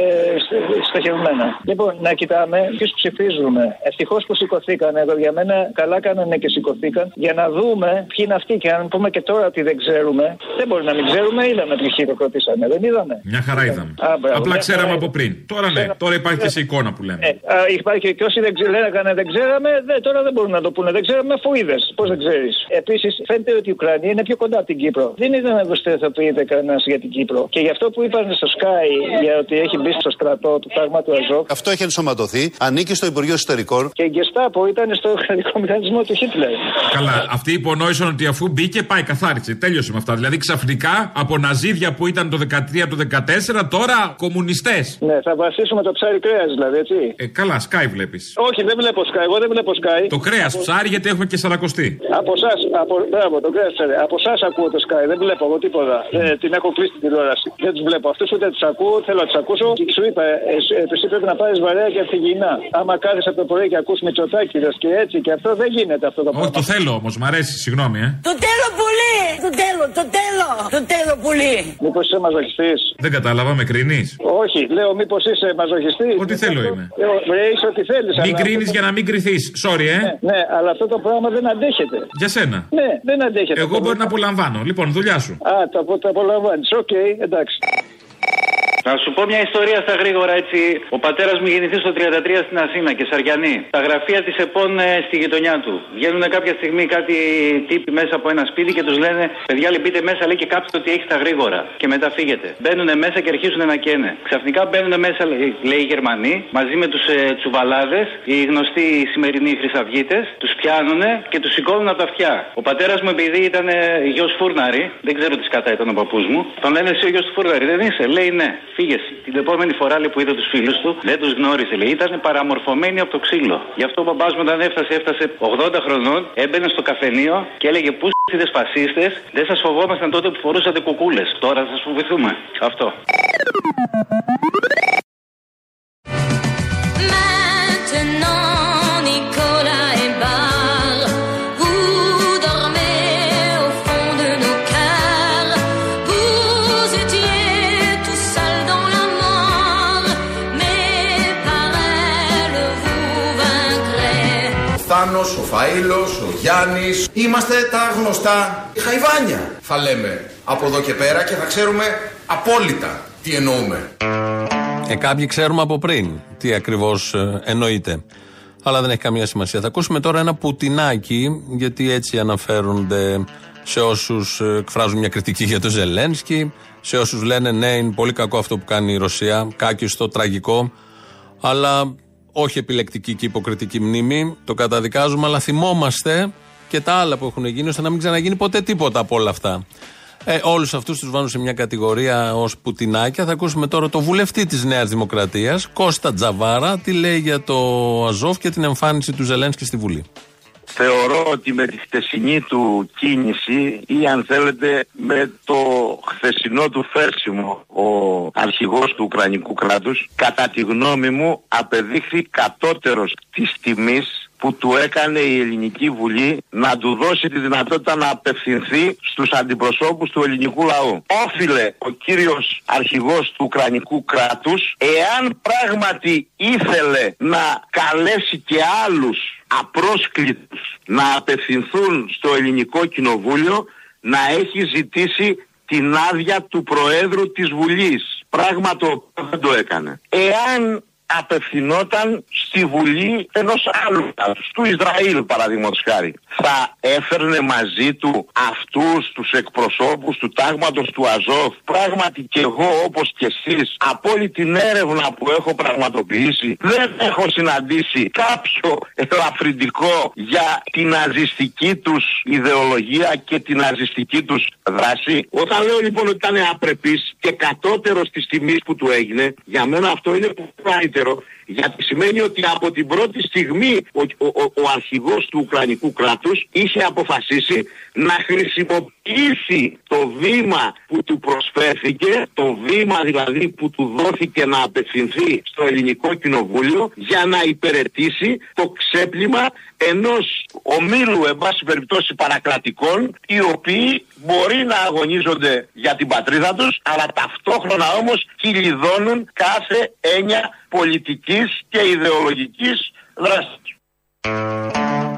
στε- στοχευμένα. Λοιπόν, να κοιτάμε ποιους ψηφίζουμε. Ευτυχώς που σηκωθήκαν εδώ για μένα, καλά κάνανε και σηκωθήκαν για να δούμε ποιοι είναι αυτοί. Και αν πούμε και τώρα ότι δεν ξέρουμε, δεν μπορεί να μην ξέρουμε, είδαμε ποιοι χειροκροτήσανε, δεν είδαμε. Μια χαρά είδαμε. Α, μπράβο, Απλά μια ξέραμε χαρά από πριν. Τώρα ναι, τώρα υπάρχει και σε εικόνα που λέμε. Ε, α, υπάρχει και όσοι δεν ξε- λέγανε δεν ξέραμε, δε, τώρα δεν μπορούν να το πούνε. Δεν ξέραμε αφού είδες. Πώς δεν ξέρεις. Επίσης, φαίνεται ότι η Ουκρανία είναι πιο κοντά από την Κύπρο. Δεν είδα να δοστεθοποιείται κανένας για την Κύπρο. Και γι' αυτό που είπαν στο Sky για ότι έχει μπει στο στρατό του τάγμα του Αζόκ. Αυτό έχει ενσωματωθεί, ανήκει στο Υπουργείο Εσωτερικών. Και η Γκεστάπο ήταν στο κρατικό μηχανισμό του Χίτλερ. Καλά, αυτοί υπονόησαν ότι αφού μπήκε πάει καθάρισε. Τέλειωσε με αυτά. Δηλαδή ξαφνικά από ναζίδια που ήταν το 13 του 14 τώρα κομμουνιστές. Ναι, θα βασίσουμε το ψάρι κρέας δηλαδή, έτσι. Ε, καλά, Sky βλέπεις. Όχι, δεν βλέπω Sky. Εγώ δεν βλέπω Sky. Το κρέας ψάρι γιατί έχουμε και σαρακοστή. Από εσά, από, μπράβο, το κρέας ψάρι. Από εσά ακούω το Sky. Δεν βλέπω εγώ τίποτα. Ε, την έχω κλείσει την τηλεόραση. Δεν τους βλέπω. Αυτούς ούτε τους ακούω, θέλω να τους ακούσω. Και σου είπα, ε, εσύ, ε, εσύ πρέπει να πάρεις βαρέα και αφηγηνά. Άμα κάθεσαι από το πρωί και ακούς Μητσοτάκηδε και έτσι και αυτό δεν γίνεται αυτό το Όχι, πράγμα. το θέλω όμως, μ' αρέσει, συγγνώμη, ε. Το θέλω πολύ! Το θέλω, το θέλω! Το θέλω πολύ! Μήπως είσαι μαζοχιστής; Δεν κατάλαβα, με κρίνεις; Όχι, λέω μήπως είσαι μαζοχιστής; Ό,τι θέλω είμαι. Ρε, είσαι ό,τι θέλεις. Μην κρίνεις για να μην κριθείς. Sorry, ε. Ναι, ναι, αλλά αυτό το πράγμα δεν αντέχεται. Για σένα. Ναι, δεν αντέχεται. Εγώ μπορεί να απολαμβάνω. Λοιπόν, δουλειά σου. Α, το, απο- το απολαμβάνεις. Οκ, εντάξει. Να σου πω μια ιστορία στα γρήγορα έτσι. Ο πατέρας μου γεννηθείς στο 33 στην Αθήνα και Σαριανή. Τα γραφεία της ΕΠΟΝ ε, στη γειτονιά του. Βγαίνουν κάποια στιγμή κάτι τύποι μέσα από ένα σπίτι και τους λένε Παιδιά, λέει, μπείτε μέσα, λέει και κάψτε ότι έχει τα γρήγορα. Και μετά φύγετε. Μπαίνουν μέσα και αρχίζουν να καίνε. Ξαφνικά μπαίνουν μέσα, λέει, λέει οι Γερμανοί, μαζί με τους ε, τσουβαλάδες, οι γνωστοί σημερινοί χρυσαυγίτες, τους πιάνουν και τους σηκώνουν από τα αυτιά. Ο πατέρας μου, επειδή ήταν γιος φούρναρη, δεν ξέρω τι κατά ήταν ο παππούς μου, τον λένε εσύ ο γιος του φούρναρη, δεν είσαι. Λέει ναι, φύγες. Την επόμενη φορά λέει, που είδε τους φίλους του, δεν τους γνώριζε, λέει, ήταν παραμορφωμένοι από το ξύλο. Γι' αυτό ο παπά μου όταν έφτασε, έφτασε 80 χρονών, έμπαινε στο καφενείο και έλεγε Πού είστε φασίστες, δεν σας φοβόμασταν τότε που φορούσατε κουκούλες. Τώρα θα σας φοβηθούμε. Αυτό. Θάνος, ο Φαΐλος, ο Γιάννης. Είμαστε τα γνωστά χαϊβάνια, θα λέμε. Από εδώ και πέρα και θα ξέρουμε απόλυτα τι εννοούμε. Ε, κάποιοι ξέρουμε από πριν τι ακριβώς εννοείται. Αλλά δεν έχει καμία σημασία. Θα ακούσουμε τώρα ένα πουτινάκι, γιατί έτσι αναφέρονται σε όσους εκφράζουν μια κριτική για τον Ζελένσκι, σε όσους λένε ναι, είναι πολύ κακό αυτό που κάνει η Ρωσία, κάκιστο, τραγικό, αλλά όχι επιλεκτική και υποκριτική μνήμη. Το καταδικάζουμε, αλλά θυμόμαστε και τα άλλα που έχουν γίνει, ώστε να μην ξαναγίνει ποτέ τίποτα από όλα αυτά. Ε, Όλους αυτούς τους βάλουν σε μια κατηγορία ως πουτινάκια. Θα ακούσουμε τώρα το βουλευτή της Νέας Δημοκρατίας, Κώστα Τζαβάρα, τι λέει για το Αζόφ και την εμφάνιση του Ζελένσκι στη Βουλή. Θεωρώ ότι με τη χτεσινή του κίνηση ή αν θέλετε με το χθεσινό του φέρσιμο ο αρχηγός του Ουκρανικού κράτους κατά τη γνώμη μου απεδείχθη κατώτερος της τιμής που του έκανε η Ελληνική Βουλή να του δώσει τη δυνατότητα να απευθυνθεί στους αντιπροσώπους του ελληνικού λαού. Όφιλε ο κύριος αρχηγός του Ουκρανικού κράτους εάν πράγματι ήθελε να καλέσει και άλλους απρόσκλητους να απευθυνθούν στο ελληνικό κοινοβούλιο να έχει ζητήσει την άδεια του Προέδρου της Βουλής. Πράγμα το οποίο δεν το έκανε. Εάν απευθυνόταν στη Βουλή ενός άλλου κράτους, του Ισραήλ παραδείγματος χάρη. Θα έφερνε μαζί του αυτούς τους εκπροσώπους του τάγματος του Αζόφ. Πράγματι και εγώ όπως και εσείς από όλη την έρευνα που έχω πραγματοποιήσει δεν έχω συναντήσει κάποιο ελαφρυντικό για την ναζιστική τους ιδεολογία και την ναζιστική τους δράση. Όταν λέω λοιπόν ότι ήταν απρεπής και κατώτερος της τιμής που του έγινε, για μένα αυτό είναι πολύ καλύτερο γιατί σημαίνει ότι από την πρώτη στιγμή ο, ο, ο, ο αρχηγός του Ουκρανικού κράτους είχε αποφασίσει να χρησιμοποιήσει το βήμα που του προσφέρθηκε, το βήμα δηλαδή που του δόθηκε να απευθυνθεί στο ελληνικό κοινοβούλιο για να υπηρετήσει το ξέπλυμα ενός ομίλου εν πάση περιπτώσει παρακρατικών οι οποίοι μπορεί να αγωνίζονται για την πατρίδα τους αλλά ταυτόχρονα όμως κυλιδώνουν κάθε έννοια πολιτικής και ιδεολογικής δράσης.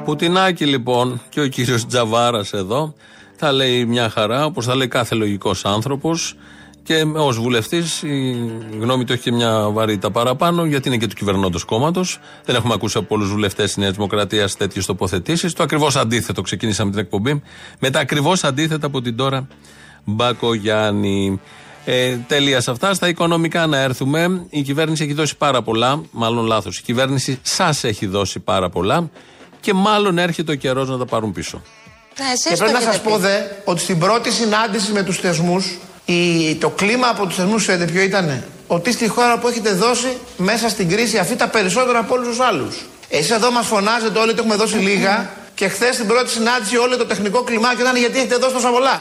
Πουτινάκι λοιπόν και ο κύριος Τζαβάρας εδώ θα λέει μια χαρά όπως θα λέει κάθε λογικός άνθρωπος και ως βουλευτής η γνώμη του έχει και μια βαρύτητα παραπάνω, γιατί είναι και του κυβερνώντος κόμματος. Δεν έχουμε ακούσει από πολλούς βουλευτές τη Νέα Δημοκρατία τέτοιες τοποθετήσεις. Το ακριβώς αντίθετο ξεκινήσαμε την εκπομπή. Με τα ακριβώς αντίθετα από την τώρα Μπακογιάννη. Ε, τέλειας σε αυτά. Στα οικονομικά να έρθουμε. Η κυβέρνηση έχει δώσει πάρα πολλά. Μάλλον λάθος. Η κυβέρνηση σας έχει δώσει πάρα πολλά. Και μάλλον έρχεται ο καιρός να τα πάρουν πίσω. Και πρέπει να σας πω δε ότι στην πρώτη συνάντηση με τους θεσμούς, το κλίμα από τους θεσμούς, ξέρετε ποιο ήταν. Ότι στη χώρα που έχετε δώσει μέσα στην κρίση αυτή τα περισσότερα από όλους τους άλλους. Εσείς εδώ μας φωνάζετε όλοι ότι έχουμε δώσει λίγα και χθες στην πρώτη συνάντηση όλο το τεχνικό κλιμάκιο ήταν γιατί έχετε δώσει τόσα πολλά.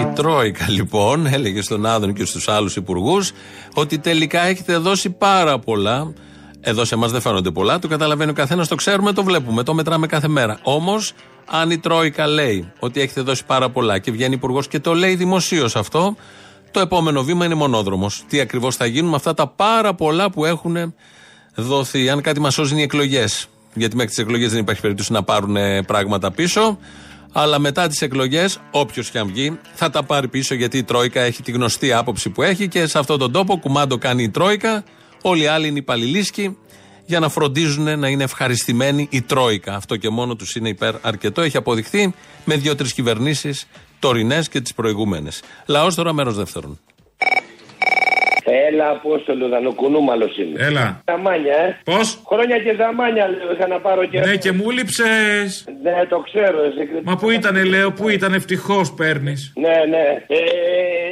Η Τρόικα λοιπόν έλεγε στον Άδων και στους άλλους υπουργούς ότι τελικά έχετε δώσει πάρα πολλά. Εδώ σε εμάς δεν φαίνονται πολλά, το καταλαβαίνει ο καθένας, το ξέρουμε, το βλέπουμε, το μετράμε κάθε μέρα. Όμως, αν η Τρόικα λέει ότι έχετε δώσει πάρα πολλά και βγαίνει υπουργός και το λέει δημοσίως αυτό, το επόμενο βήμα είναι μονόδρομος. Τι ακριβώς θα γίνουν με αυτά τα πάρα πολλά που έχουν δοθεί. Αν κάτι μας σώζει είναι οι εκλογές. Γιατί μέχρι τις εκλογές δεν υπάρχει περίπτωση να πάρουν πράγματα πίσω. Αλλά μετά τις εκλογές, όποιος και αν βγει, θα τα πάρει πίσω γιατί η Τρόικα έχει τη γνωστή άποψη που έχει και σε αυτόν τον τόπο κουμάντο κάνει η Τρόικα. Όλοι οι άλλοι είναι υπαλληλίσκοι για να φροντίζουν να είναι ευχαριστημένοι η Τρόικα. Αυτό και μόνο τους είναι υπέρ αρκετό. Έχει αποδειχθεί με δύο-τρεις κυβερνήσεις τωρινές και τις προηγούμενες. Λαός τώρα μέρος δεύτερον. Έλα, Απόστολο, δανοκουνούμαλο είναι. Έλα. Ζαμάνια, ε. Πώς; Χρόνια και ζαμάνια, λέω, είχα να πάρω και. Ναι, και μου λείψες. Ναι, το ξέρω, εσύ. Μα πού ήτανε, λέω, πού ήταν, ευτυχώς παίρνεις. Ναι, ναι. Ε,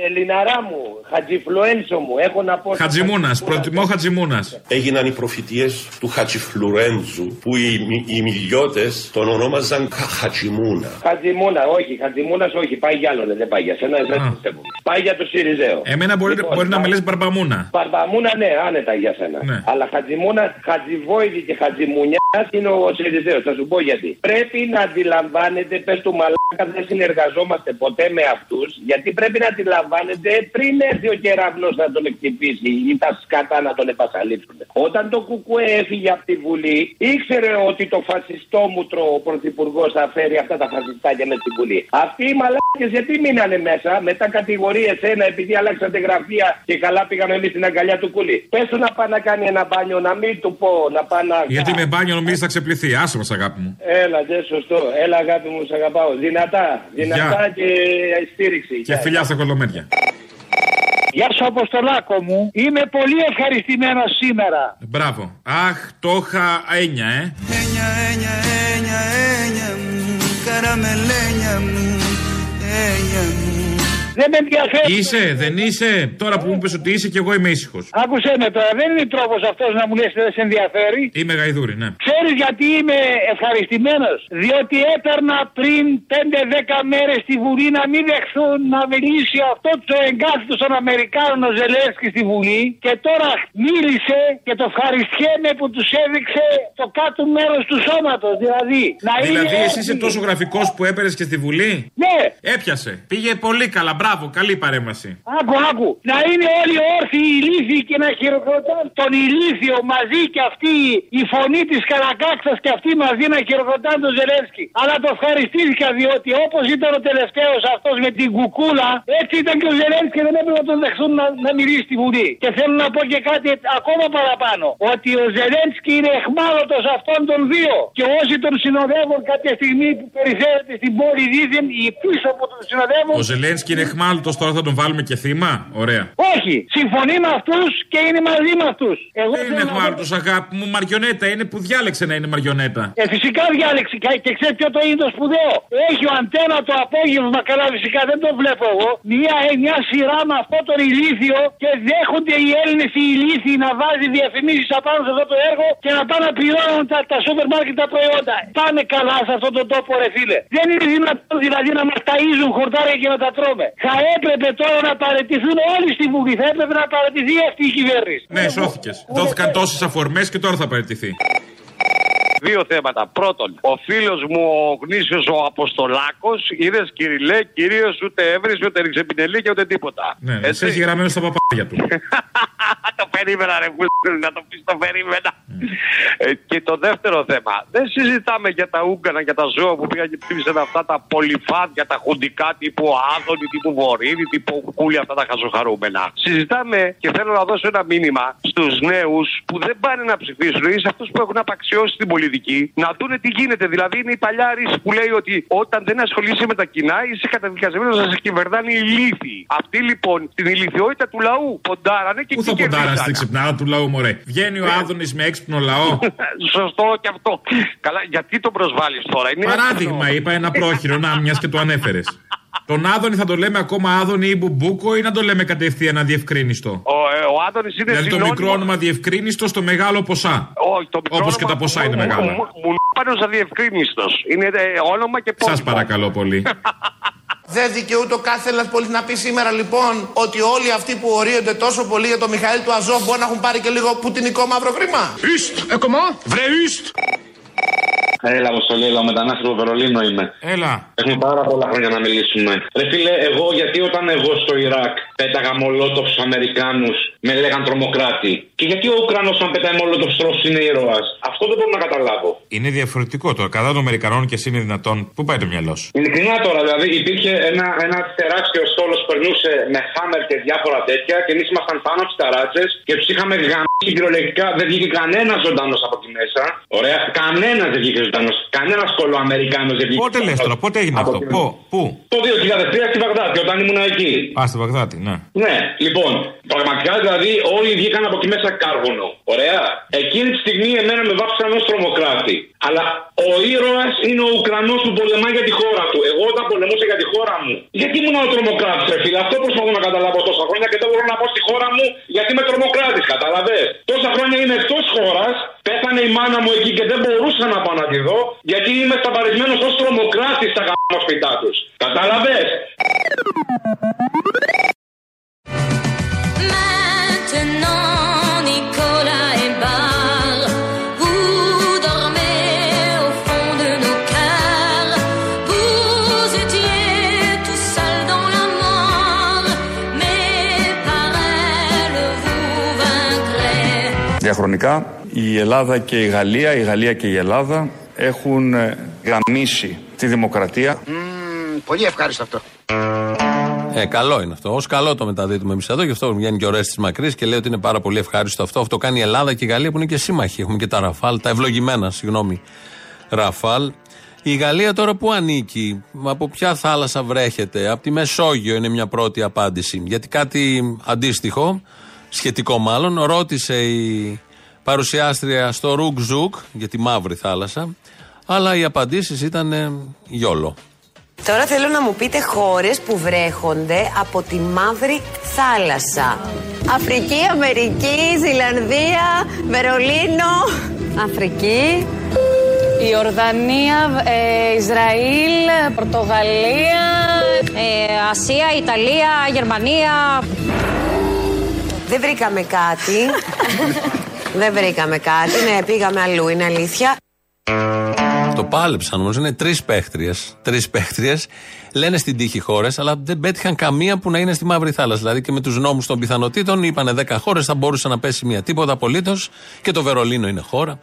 Ελληναρά μου, χατζιφλουένσο μου, έχω να πω. Χατζημούνας, προτιμώ Χατζημούνας. Έγιναν οι προφητείες του Χατζιφλουρέντζου που οι, μι- οι μιλιώτες τον ονόμαζαν Χα- Χατζιμούνα. Χατζιμούνα, όχι, χατζιμούνας όχι, πάει για άλλον, δεν πάει για σένα, δεν πιστεύω. Πάει για το Σιριζέο. Εμένα μπορεί, Λοιπόν, μπορεί να με πάει- λε μπαρμπαμούνα. Μπαρμπαμούνα, ναι, άνετα για σένα. Ναι. Αλλά χατζιμούνα, χατζιβόηδη και χατζιμουνιάς είναι ο Σιριζέος. Θα σου πω γιατί. Πρέπει να αντιλαμβάνετε, πες του μαλάκα, δεν συνεργαζόμαστε ποτέ με αυτούς, γιατί πρέπει να αντιλαμβάνετε πριν έρθει ο κεραυνός να τον εκτυπήσει ή τα σκάτα να τον επασαλείψουν. Όταν το Κουκουέ έφυγε από τη Βουλή, ήξερε ότι το φασιστόμουτρο ο πρωθυπουργός θα φέρει αυτά τα φασιστάκια με στη Βουλή. Αυτοί οι μαλάκες γιατί μείνανε μέσα, μετά κατηγορίες ένα επειδή αλλάξατε γραφεία και καλά πήγαμε εμείς στην αγκαλιά του κουλή. Πες του να πάει να κάνει ένα μπάνιο, να μην του πω να πάει να. Γιατί με μπάνιο νομίζεις θα ξεπληθεί. Άσε μας, αγάπη μου. Έλα, δεν σωστό. Έλα, αγάπη μου, σ' αγαπάω. Δυνατά, δυνατά Γεια. και στήριξη. Και φιλιά στα κολομέρια. Γεια σου Αποστολάκο μου. Είμαι πολύ ευχαριστημένος σήμερα. Μπράβο. Αχ, το είχα έννοια, ε. Έννοια, έννοια, έννοια, έννοια μου, καραμελένια μου, έννοια μου. Δεν με ενδιαφέρει. Είσαι, δεν είσαι. Τώρα που μου είπε ότι είσαι και εγώ είμαι ήσυχος. Άκουσέ με τώρα, δεν είναι τρόπος αυτός να μου λες ότι δεν σε ενδιαφέρει. Είμαι γαϊδούρη, ναι. Ξέρεις γιατί είμαι ευχαριστημένος; Διότι έπαιρνα πριν 5-10 μέρες στη Βουλή να μην δεχθούν να μιλήσει αυτό το εγκάθιτο των Αμερικάνων ο Ζελένσκι στη Βουλή. Και τώρα μίλησε και το ευχαριστιέμαι που τους έδειξε το κάτω μέρος του σώματος. Δηλαδή, να Δηλαδή, είναι εσύ είσαι τόσο γραφικός που έπαιρες και στη Βουλή; Ναι. Έπιασε. Πήγε πολύ καλά. Μπράβο, καλή παρέμβαση. Άκου, άκου. Να είναι όλοι όρθιοι ηλίθιοι και να χειροκροτάνε τον ηλίθιο μαζί και αυτή η φωνή της Καρακάξα και αυτή μαζί να χειροκροτάνε τον Ζελένσκι. Αλλά το ευχαριστήθηκα διότι όπως ήταν ο τελευταίος αυτός με την κουκούλα, έτσι ήταν και ο Ζελένσκι και δεν έπρεπε να τον δεχθούν να, να μιλήσει στη Βουλή. Και θέλω να πω και κάτι ακόμα παραπάνω. Ότι ο Ζελένσκι είναι εχμάλωτος αυτών των δύο. Και όσοι τον συνοδεύουν κάποια στιγμή που περιφέρεται στην πόλη δίθεν, οι πίσω που τον συνοδεύουν. Ο Ζελένσκι είναι εχμάλωτο, τώρα θα τον βάλουμε και θύμα; Ωραία. Όχι, συμφωνεί με αυτούς και είναι μαζί με αυτούς. Εγώ Δεν είναι εχμάλωτο, αγάπη μου. Μαριονέτα είναι που διάλεξε να είναι μαριονέτα. Ε, φυσικά διάλεξη και, και ξέρεις ποιο το είναι το σπουδαίο. Έχει ο αντένα το απόγευμα, καλά φυσικά δεν το βλέπω εγώ. Μια, ε, μια σειρά με αυτό τον ηλίθιο και δέχονται οι Έλληνες οι ηλίθιοι να βάζει διαφημίσεις απάνω σε αυτό το έργο και να πάνε να πληρώνουν τα, τα σούπερ μάρκετ τα προϊόντα. Πάμε καλά σε αυτόν τον τόπο, ρε φίλε. Δεν είναι δυνατόν δηλαδή να μας ταΐζουν χορτάρια και να τα τρώμε. Θα έπρεπε τώρα να παραιτηθούν όλοι στη Βουλή. Θα έπρεπε να παραιτηθεί αυτή η κυβέρνηση. Ναι, σώθηκες. Δόθηκαν τόσες αφορμές και τώρα θα παραιτηθεί. Δύο θέματα. Πρώτον, ο φίλος μου ο γνήσιος ο Αποστολάκος, είδες κυριλέ, κυρίως ούτε έβρισε, ούτε ρίξε πινελί και ούτε τίποτα. Ναι, ναι, σε έχει γραμμένο στα παπάρια του. το περίμενα, ρε πούλ, να το πεις, το περίμενα. Ε, και το δεύτερο θέμα. Δεν συζητάμε για τα ούγκανα και τα ζώα που πήγαν και ψήφισαν αυτά τα πολυφάδια, τα χουντικά τύπου Άδωνη, τύπου Βορύδη, τύπου Κούλη, αυτά τα χαζοχαρούμενα. Συζητάμε και θέλω να δώσω ένα μήνυμα στους νέους που δεν πάνε να ψηφίσουν ή σε αυτούς που έχουν απαξιώσει την πολιτική να δούνε τι γίνεται. Δηλαδή είναι η παλιά ρίση που λέει ότι όταν δεν ασχολείσαι με τα κοινά είσαι καταδικασμένος να σε κυβερνάνε οι ηλίθιοι. Αυτοί λοιπόν την ηλικιότητα του λαού ποντάρανε και Πού θα εκεί ποντάραν κερδίσανε. στην ξυπνάδα του λαού, μωρέ; Βγαίνει ο Άδωνης με έξυπνο λαό. Σωστό και αυτό. Καλά, γιατί τον προσβάλλεις τώρα; Είναι Παράδειγμα, είπα ένα πρόχειρο, να μιας και το ανέφερες. Τον Άδωνη θα το λέμε ακόμα Άδωνη ή Μπουμπούκο ή να το λέμε κατευθείαν αδιευκρίνιστο. Ο, ε, ο Άδωνης είναι Δηλαδή το συνώνυμο- μικρό όνομα διευκρίνιστο στο μεγάλο ποσά. Όχι, το μικρό Όπως και όνομα τα ποσά είναι μου- μεγάλα. μου- Μου πάνω αδιευκρίνιστο. Είναι ε, όνομα και πόσο. Σα παρακαλώ πολύ. Δεν δικαιούται ο κάθε Έλληνα πολίτης να πει σήμερα λοιπόν ότι όλοι αυτοί που ορίονται τόσο πολύ για τον Μιχαήλ του Αζόφ μπορεί να έχουν πάρει και λίγο πουτινικό μαύρο χρήμα; Üst, ε, comment? Vrai üst. Έλα, Αποστολή, έλα, ο μετανάστη από Βερολίνο είμαι. Έλα. Έχουμε πάρα πολλά χρόνια να μιλήσουμε. Ρε φίλε, εγώ γιατί όταν εγώ στο Ιράκ πέταγα μολότοφς στου Αμερικάνους με λέγαν τρομοκράτη. Και γιατί ο Ουκρανός, αν πετάει μολότοφς στρώσου, είναι ήρωας; Αυτό δεν μπορώ να καταλάβω. Είναι διαφορετικό τώρα. Κατά των Αμερικανών και εσύ είναι δυνατόν. Πού πάει το μυαλό σου; Ειλικρινά τώρα, δηλαδή υπήρχε ένα, ένα τεράστιο στόλο που περνούσε με χάμερ και διάφορα τέτοια και εμείς ήμασταν πάνω από τις ταράτσε και του είχαμε γαμίσει κυριολεκτικά. Δεν βγήκε κανένας ζωντανός από εκεί μέσα. Ωραία, κανένας δεν βγήκε ζωντανό. Κανένας κολοαμερικάνο δεν βγήκε. Πότε λες τώρα, πότε έγινε αυτό, πού, πού; Το 2003 στη Βαγδάτη, όταν ήμουν εκεί. Α, στη Βαγδάτη, ναι. Ναι, λοιπόν, πραγματικά δηλαδή όλοι βγήκαν από εκεί μέσα κάρβονο. Ωραία. Εκείνη τη στιγμή εμένα με βάφησαν ως τρομοκράτη. Αλλά ο ήρωας είναι ο Ουκρανός που πολεμάει για τη χώρα του. Εγώ όταν πολεμούσα για τη χώρα μου. Γιατί ήμουν ο τρομοκράτης, ρε φίλε; Αυτό προσπαθώ να καταλάβω τόσα χρόνια και δεν μπορώ να πω στη χώρα μου γιατί είμαι τρομοκράτης. Κατάλαβε. Τόσα χρόνια είμαι εκτός χώρας. Πέθανε η μάνα μου εκεί και δεν μπορούσα να πάω να τη δω γιατί είμαι σταμπαρισμένο ως τρομοκράτης στα γαμμένα σπιτά τους. Κατάλαβες; Maintenant, Nicolas et Barre, vous dormez au fond de nos cœurs. Vous étiez tout seul dans la mort, mais par elle vous vaincrez. Διαχρονικά η Ελλάδα και η Γαλλία, η Γαλλία και η Ελλάδα έχουν ε, γαμίσει τη δημοκρατία. Πολύ ευχάριστο αυτό. Ε, καλό είναι αυτό. Ω καλό το μεταδίδουμε εμείς εδώ. Γι' αυτό βγαίνει και ο Ρέστης Μακρύς και λέει ότι είναι πάρα πολύ ευχάριστο αυτό. Αυτό κάνει η Ελλάδα και η Γαλλία που είναι και σύμμαχοι. Έχουμε και τα Ραφάλ, τα ευλογημένα, συγγνώμη, Ραφάλ. Η Γαλλία τώρα που ανήκει, από ποια θάλασσα βρέχεται, από τη Μεσόγειο είναι μια πρώτη απάντηση. Γιατί κάτι αντίστοιχο, σχετικό μάλλον, ρώτησε η παρουσιάστρια στο Ρουκ Ζουκ για τη Μαύρη Θάλασσα, αλλά οι απαντήσεις ήταν ε, YOLO. Τώρα θέλω να μου πείτε χώρες που βρέχονται από τη Μαύρη Θάλασσα. Αφρική, Αμερική, Ζηλανδία, Βερολίνο. Αφρική. Ιορδανία, ε, Ισραήλ, Πορτογαλία, ε, Ασία, Ιταλία, Γερμανία. Δεν βρήκαμε κάτι. Δεν βρήκαμε κάτι. Ναι, πήγαμε αλλού, είναι αλήθεια. Το πάλεψαν όμως. Είναι τρεις παίχτριες. Τρεις παίχτριες. Λένε στην τύχη χώρες, αλλά δεν πέτυχαν καμία που να είναι στη Μαύρη Θάλασσα. Δηλαδή και με τους νόμους των πιθανότητων είπανε 10 χώρες, θα μπορούσε να πέσει μία. Τίποτα απολύτως. Και το Βερολίνο είναι χώρα.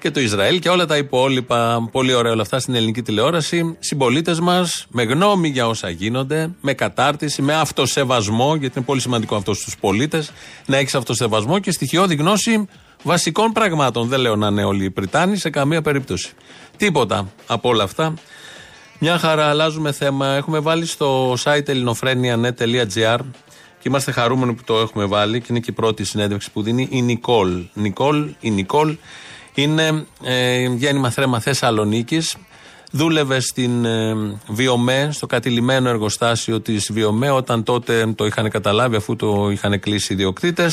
Και το Ισραήλ και όλα τα υπόλοιπα. Πολύ ωραία όλα αυτά στην ελληνική τηλεόραση. Συμπολίτες μας με γνώμη για όσα γίνονται, με κατάρτιση, με αυτοσεβασμό, γιατί είναι πολύ σημαντικό αυτό στους πολίτες, να έχεις αυτοσεβασμό και στοιχειώδη γνώση βασικών πραγμάτων. Δεν λέω να είναι όλοι οι Πριτάνοι σε καμία περίπτωση. Τίποτα από όλα αυτά. Μια χαρά, αλλάζουμε θέμα. Έχουμε βάλει στο site ελληνοφρένια.net.gr και είμαστε χαρούμενοι που το έχουμε βάλει και είναι και η πρώτη συνέντευξη που δίνει η Νικόλ. Νικόλ, η Νικόλ είναι ε, γέννημα θρέμα Θεσσαλονίκης. Δούλευε στην ε, Βιομέ, στο κατηλημένο εργοστάσιο της Βιομέ, όταν τότε το είχαν καταλάβει, αφού το είχαν κλείσει οι ιδιοκτήτε.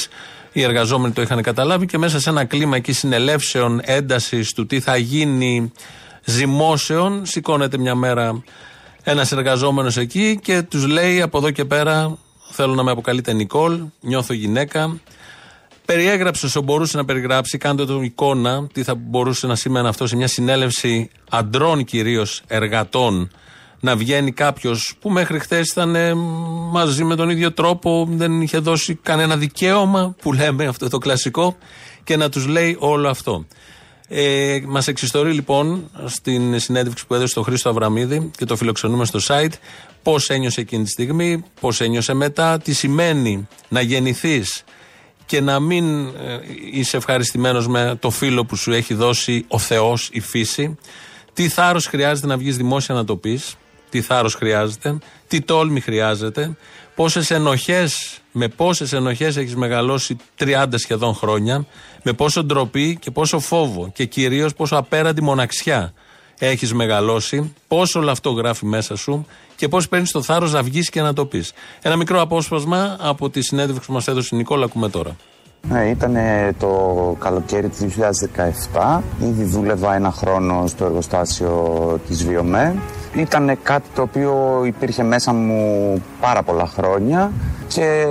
Οι εργαζόμενοι το είχαν καταλάβει και μέσα σε ένα κλίμα εκεί συνελεύσεων, έντασης του τι θα γίνει, ζυμώσεων, σηκώνεται μια μέρα ένας εργαζόμενος εκεί και τους λέει από εδώ και πέρα, θέλω να με αποκαλείτε Νικόλ, νιώθω γυναίκα. Περιέγραψες όσο μπορούσε να περιγράψει, κάντε το εικόνα, τι θα μπορούσε να σημαίνει αυτό σε μια συνέλευση αντρών κυρίως εργατών. Να βγαίνει κάποιος που μέχρι χθες ήταν ε, μαζί με τον ίδιο τρόπο, δεν είχε δώσει κανένα δικαίωμα, που λέμε αυτό το κλασικό, και να τους λέει όλο αυτό. Ε, Μας εξιστορεί λοιπόν στην συνέντευξη που έδωσε στον Χρήστο Αβραμίδη και το φιλοξενούμε στο site πώς ένιωσε εκείνη τη στιγμή, πώς ένιωσε μετά, τι σημαίνει να γεννηθείς και να μην ε, είσαι ευχαριστημένος με το φίλο που σου έχει δώσει ο Θεός, η φύση. Τι θάρρος χρειάζεται να βγεις δημόσια να το πεις, τι θάρρος χρειάζεται, τι τόλμη χρειάζεται, πόσες ενοχές, με πόσες ενοχές έχεις μεγαλώσει 30 σχεδόν χρόνια, με πόσο ντροπή και πόσο φόβο και κυρίως πόσο απέραντη μοναξιά έχεις μεγαλώσει, πόσο όλο αυτό γράφει μέσα σου και πώς παίρνεις το θάρρος να βγεις και να το πεις. Ένα μικρό απόσπασμα από τη συνέντευξη που μας έδωσε η Νικόλα, ακούμε τώρα. Ναι, ήταν το καλοκαίρι του 2017. Ήδη δούλευα ένα χρόνο στο εργοστάσιο της Βιομέ. Ήταν κάτι το οποίο υπήρχε μέσα μου πάρα πολλά χρόνια και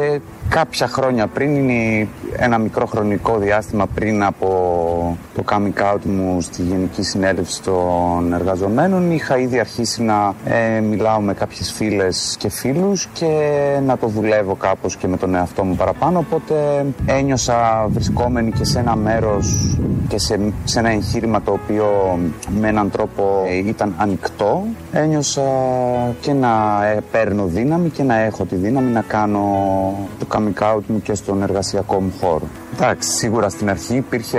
κάποια χρόνια πριν είναι ένα μικρό χρονικό διάστημα πριν από το coming out μου στη Γενική Συνέλευση των Εργαζομένων είχα ήδη αρχίσει να ε, μιλάω με κάποιες φίλες και φίλους και να το δουλεύω κάπως και με τον εαυτό μου παραπάνω οπότε ένιωσα βρισκόμενοι και σε ένα μέρος και σε, σε ένα εγχείρημα το οποίο με έναν τρόπο ε, ήταν ανοιχτό. Ένιωσα και να ε, παίρνω δύναμη και να έχω τη δύναμη να κάνω το coming out μου και στον εργασιακό μου χώρο. Εντάξει, σίγουρα στην αρχή υπήρχε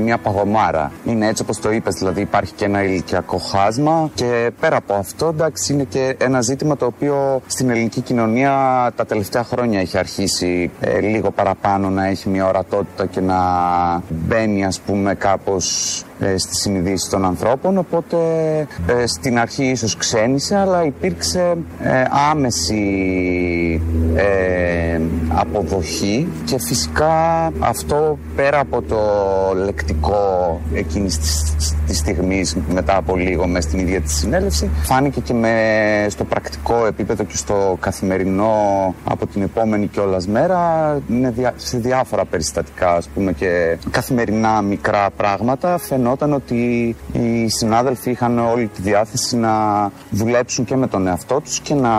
μια παγωμάρα. Είναι έτσι όπως το είπες, δηλαδή υπάρχει και ένα ηλικιακό χάσμα και πέρα από αυτό, εντάξει, είναι και ένα ζήτημα το οποίο στην ελληνική κοινωνία τα τελευταία χρόνια έχει αρχίσει ε, λίγο παραπάνω να έχει μια ορατότητα και να μπαίνει ας πούμε κάπως ε, στη συνειδήση των ανθρώπων οπότε ε, στην αρχή ίσως ξένησε αλλά υπήρξε ε, άμεση ε, αποδοχή και φυσικά αυτό πέρα από το λεκτικό εκείνης της, της στιγμής μετά από λίγο μες στην ίδια τη συνέλευση φάνηκε και με, στο πρακτικό επίπεδο και στο καθημερινό από την επόμενη κιόλας μέρα είναι δια- σε διάφορα περιστατικά ας πούμε και καθημερινά μικρά πράγματα φαινόταν ότι οι συνάδελφοι είχαν όλη τη διάθεση να δουλέψουν και με τον εαυτό τους και να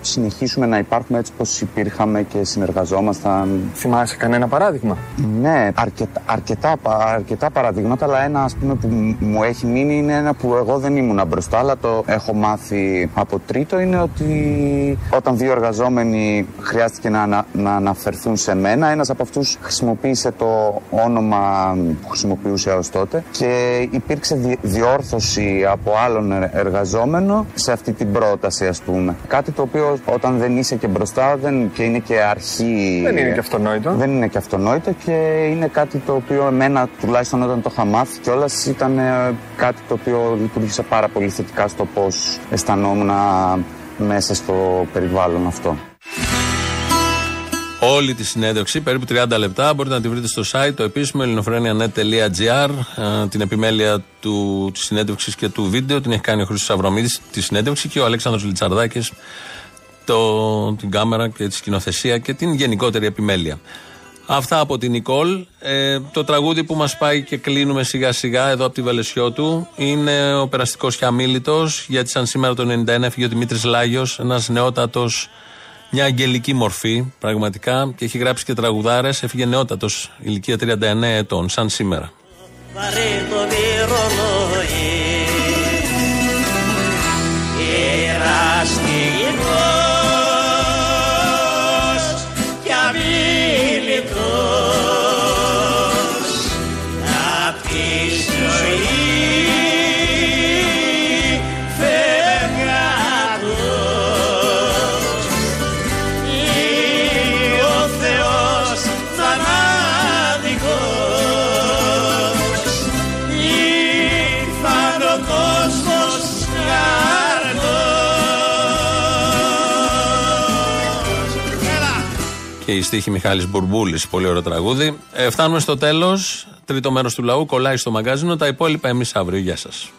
συνεχίσουμε να υπάρχουμε έτσι πως υπήρχαμε και συνεργαζόμασταν. Θυμάσαι κανένα παράδειγμα; Ναι, αρκετά, αρκετά, πα- αρκετά παραδείγματα, αλλά ένα ας πούμε που μ- μου έχει μείνει είναι ένα που εγώ δεν ήμουν μπροστά, αλλά το έχω μάθει από τρίτο, είναι ότι όταν δύο εργαζόμενοι χρειάστηκε να, ανα- να αναφερθούν σε μένα, ένας από αυτούς χρησιμοποίησε το όνομα που χρησιμοποιούσε έως τότε και υπήρξε δι- διόρθωση από άλλον ε- εργαζόμενο σε αυτή την πρόταση ας πούμε. Κάτι το οποίο όταν δεν είσαι και μπροστά δεν, και είναι και αρχή... Δεν είναι και αυτονόητο. Δεν είναι και αυτονόητο και είναι κάτι το οποίο εμένα τουλάχιστον όταν το είχα μάθει κιόλας ήταν ε, κάτι το οποίο λειτουργήσε πάρα πολύ θετικά στο πώς αισθανόμουν μέσα στο περιβάλλον αυτό. Όλη τη συνέντευξη, περίπου 30 λεπτά, μπορείτε να τη βρείτε στο site το επίσημο ελληνοφρένια.net.gr. Ε, την επιμέλεια του, της συνέντευξης και του βίντεο την έχει κάνει ο Χρήστος Αβραμίδης τη συνέντευξη και ο Αλέξανδρος Λιτσαρδάκης το, την κάμερα και τη σκηνοθεσία και την γενικότερη επιμέλεια. Αυτά από την Νικόλ. Ε, το τραγούδι που μας πάει και κλείνουμε σιγά σιγά εδώ από τη Βελεσιώτου είναι ο περαστικός Χιαμίλητος γιατί σαν σήμερα το 91 έφυγε ο Δημήτρης Λάγιος, ένας νεότατος μια αγγελική μορφή πραγματικά και έχει γράψει και τραγουδάρες έφυγε νεότατος ηλικία 39 ετών σαν σήμερα Βαρύ το η στίχη Μιχάλης Μπουρμπούλης. Πολύ ωραίο τραγούδι. Ε, φτάνουμε στο τέλος. Τρίτο μέρος του λαού κολλάει στο μαγκάζινο. Τα υπόλοιπα εμείς αύριο. Γεια σας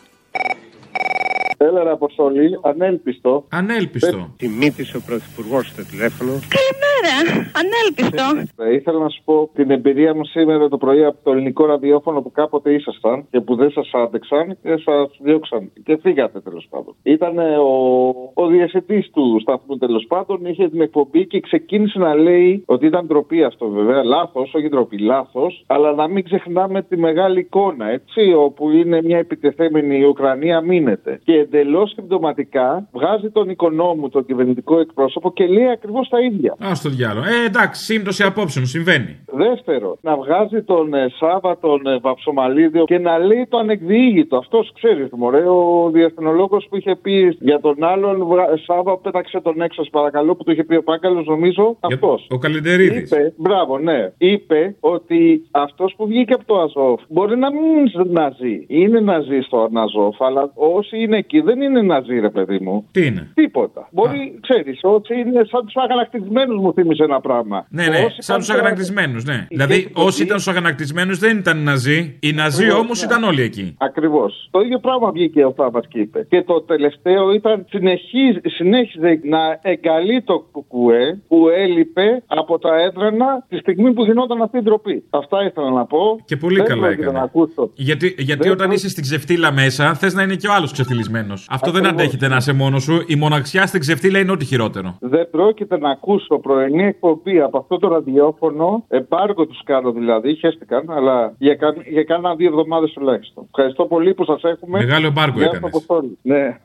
Έλα, ρε Αποστολή, ανέλπιστο. Ανέλπιστο. Τιμήτησε ο Πρωθυπουργός στο τηλέφωνο. Καλημέρα. Ανέλπιστο. Ε, ήθελα να σου πω την εμπειρία μου σήμερα το πρωί από το ελληνικό ραδιόφωνο που κάποτε ήσασταν και που δεν σας άντεξαν και σας διώξαν. Και φύγατε τέλος πάντων. Ήταν ε, ο, ο διευθυντής του σταθμού τέλος πάντων, είχε την εκπομπή και ξεκίνησε να λέει ότι ήταν ντροπή αυτό βέβαια. Λάθος, όχι ντροπή, λάθος. Αλλά να μην ξεχνάμε τη μεγάλη εικόνα, έτσι, όπου είναι μια επιτεθέμενη η Ουκρανία μείνεται. Και εντελώς συμπτωματικά βγάζει τον οικονόμου, τον κυβερνητικό εκπρόσωπο και λέει ακριβώς τα ίδια. Α το διάλογο. Ε, εντάξει, σύμπτωση απόψεων, συμβαίνει. Δεύτερο, να βγάζει τον ε, Σάβα, τον ε, Βαψομαλίδιο και να λέει το ανεκδιήγητο. Αυτός ξέρεις, μωρέ, ο διεθνολόγος που είχε πει για τον άλλον βγα- Σάβα, πέταξε τον έξω, σας παρακαλώ, που το είχε πει ο Πάγκαλος, νομίζω αυτός. Ο Καλεντερίδη. Είπε, μπράβο, ναι. Είπε ότι αυτός που βγήκε από το Αζόφ μπορεί να μην είναι ναζί. Είναι ναζί στο Αζόφ, αλλά όσοι είναι εκεί δεν δεν είναι ναζί, ρε παιδί μου. Τι είναι; Τίποτα. Μπορεί, ξέρεις, ότι είναι σαν τους αγανακτισμένους μου θύμισε ένα πράγμα. Ναι, ναι, Όσοι σαν ήταν του αγανακτισμένους, ναι. Δηλαδή, Επιτροπή- όσοι ήταν στους αγανακτισμένους δεν ήταν Ναζί. Οι Ναζί Ακριβώς, όμως ναι. ήταν όλοι εκεί. Ακριβώς. Το ίδιο πράγμα βγήκε ο Θάβα και είπε. Και το τελευταίο ήταν συνεχίζ, συνέχιζε να εγκαλεί το κουκουέ που έλειπε από τα έδρανα τη στιγμή που γινόταν αυτή η ντροπή. Αυτά ήθελα να πω. Και πολύ Δεν καλά πρόκειται έκανε. Να ακούσω. Γιατί, γιατί Δεν όταν προ- είσαι στην ξεφτύλα μέσα, θες να είναι και ο άλλος ξεφτυλισμένος. Αυτό δεν Ακριβώς. αντέχεται να είσαι μόνος σου. Η μοναξιά στην ξεφτύλα είναι ό,τι χειρότερο. Δεν πρόκειται να ακούσω πρωινή εκπομπή από αυτό το ραδιόφωνο. Εμπάργκο τους κάνω δηλαδή, χαίστηκαν, αλλά για, κα... για κάνα δύο εβδομάδες τουλάχιστον. Ευχαριστώ πολύ που σας έχουμε. Μεγάλο εμπάργκο Γεια σου, έκανες. Αποστόλη. Ναι.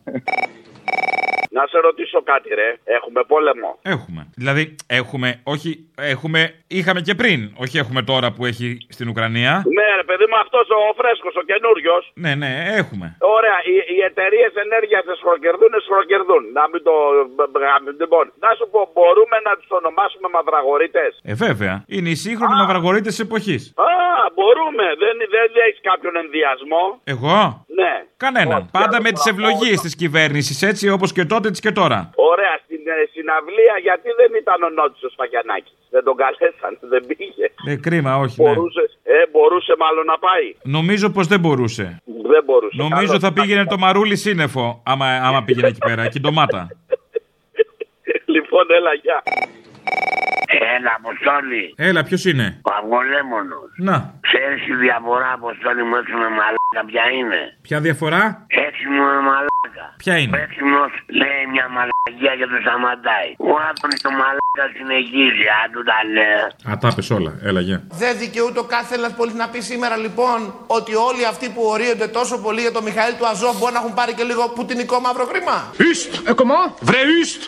Να σε ρωτήσω κάτι, ρε. Έχουμε πόλεμο. Έχουμε. Δηλαδή, έχουμε, όχι, έχουμε, είχαμε και πριν. Όχι έχουμε τώρα που έχει στην Ουκρανία. Ναι, ρε παιδί μου, αυτός ο φρέσκος, ο καινούριος. Ναι, ναι, έχουμε. Ωραία, οι, οι εταιρείες ενέργειας σχροκερδούν, σχροκερδούν. Να μην το. Λοιπόν, να σου πω, μπορούμε να τους ονομάσουμε μαυραγωρίτε. Ε, βέβαια. Είναι οι σύγχρονοι μαυραγωρίτε τη εποχής. Α, μπορούμε. Δεν, δεν έχεις κάποιον ενδιασμό; Εγώ; Ναι. Κανέναν. Πάντα με τις ευλογίες της κυβέρνησης, έτσι όπως και τότε τη και τώρα. Ωραία, στην ε, συναυλία γιατί δεν ήταν ο Νότσος Φαγιανάκη. Δεν τον καλέσαν, δεν πήγε. Ε, κρίμα, όχι. Ναι. Μπορούσε, ε, μπορούσε μάλλον να πάει. Νομίζω πως δεν μπορούσε. Δεν μπορούσε. Νομίζω Καλώς. θα πήγαινε το μαρούλι σύννεφο, άμα, άμα πήγαινε εκεί πέρα, και η ντομάτα. Λοιπόν, έλα, γεια. Έλα, Αποστόλη. Έλα, ποιος είναι; Ο αυγολέμονος. Να, Ξέρεις τη διαφορά, Αποστόλη μου, έξω με μαλάκα ποια είναι; ποια διαφορά; Έξιμο με μαλάκα. Ποια είναι; Ο έξιμος λέει μια μαλακία και το σταματάει. Ο Άδωνης το μαλάκα συνεχίζει, αν του τα λέει. Α, τα πες όλα. Έλα, γεια. Δεν δικαιούται ο κάθε Έλληνας πολίτης να πει σήμερα λοιπόν ότι όλοι αυτοί που ορίονται τόσο πολύ για τον Μιχαήλ του Αζόφ μπορεί να έχουν πάρει και λίγο πουτινικό μαύρο χρήμα; Üst! Comment? Vrai Üst!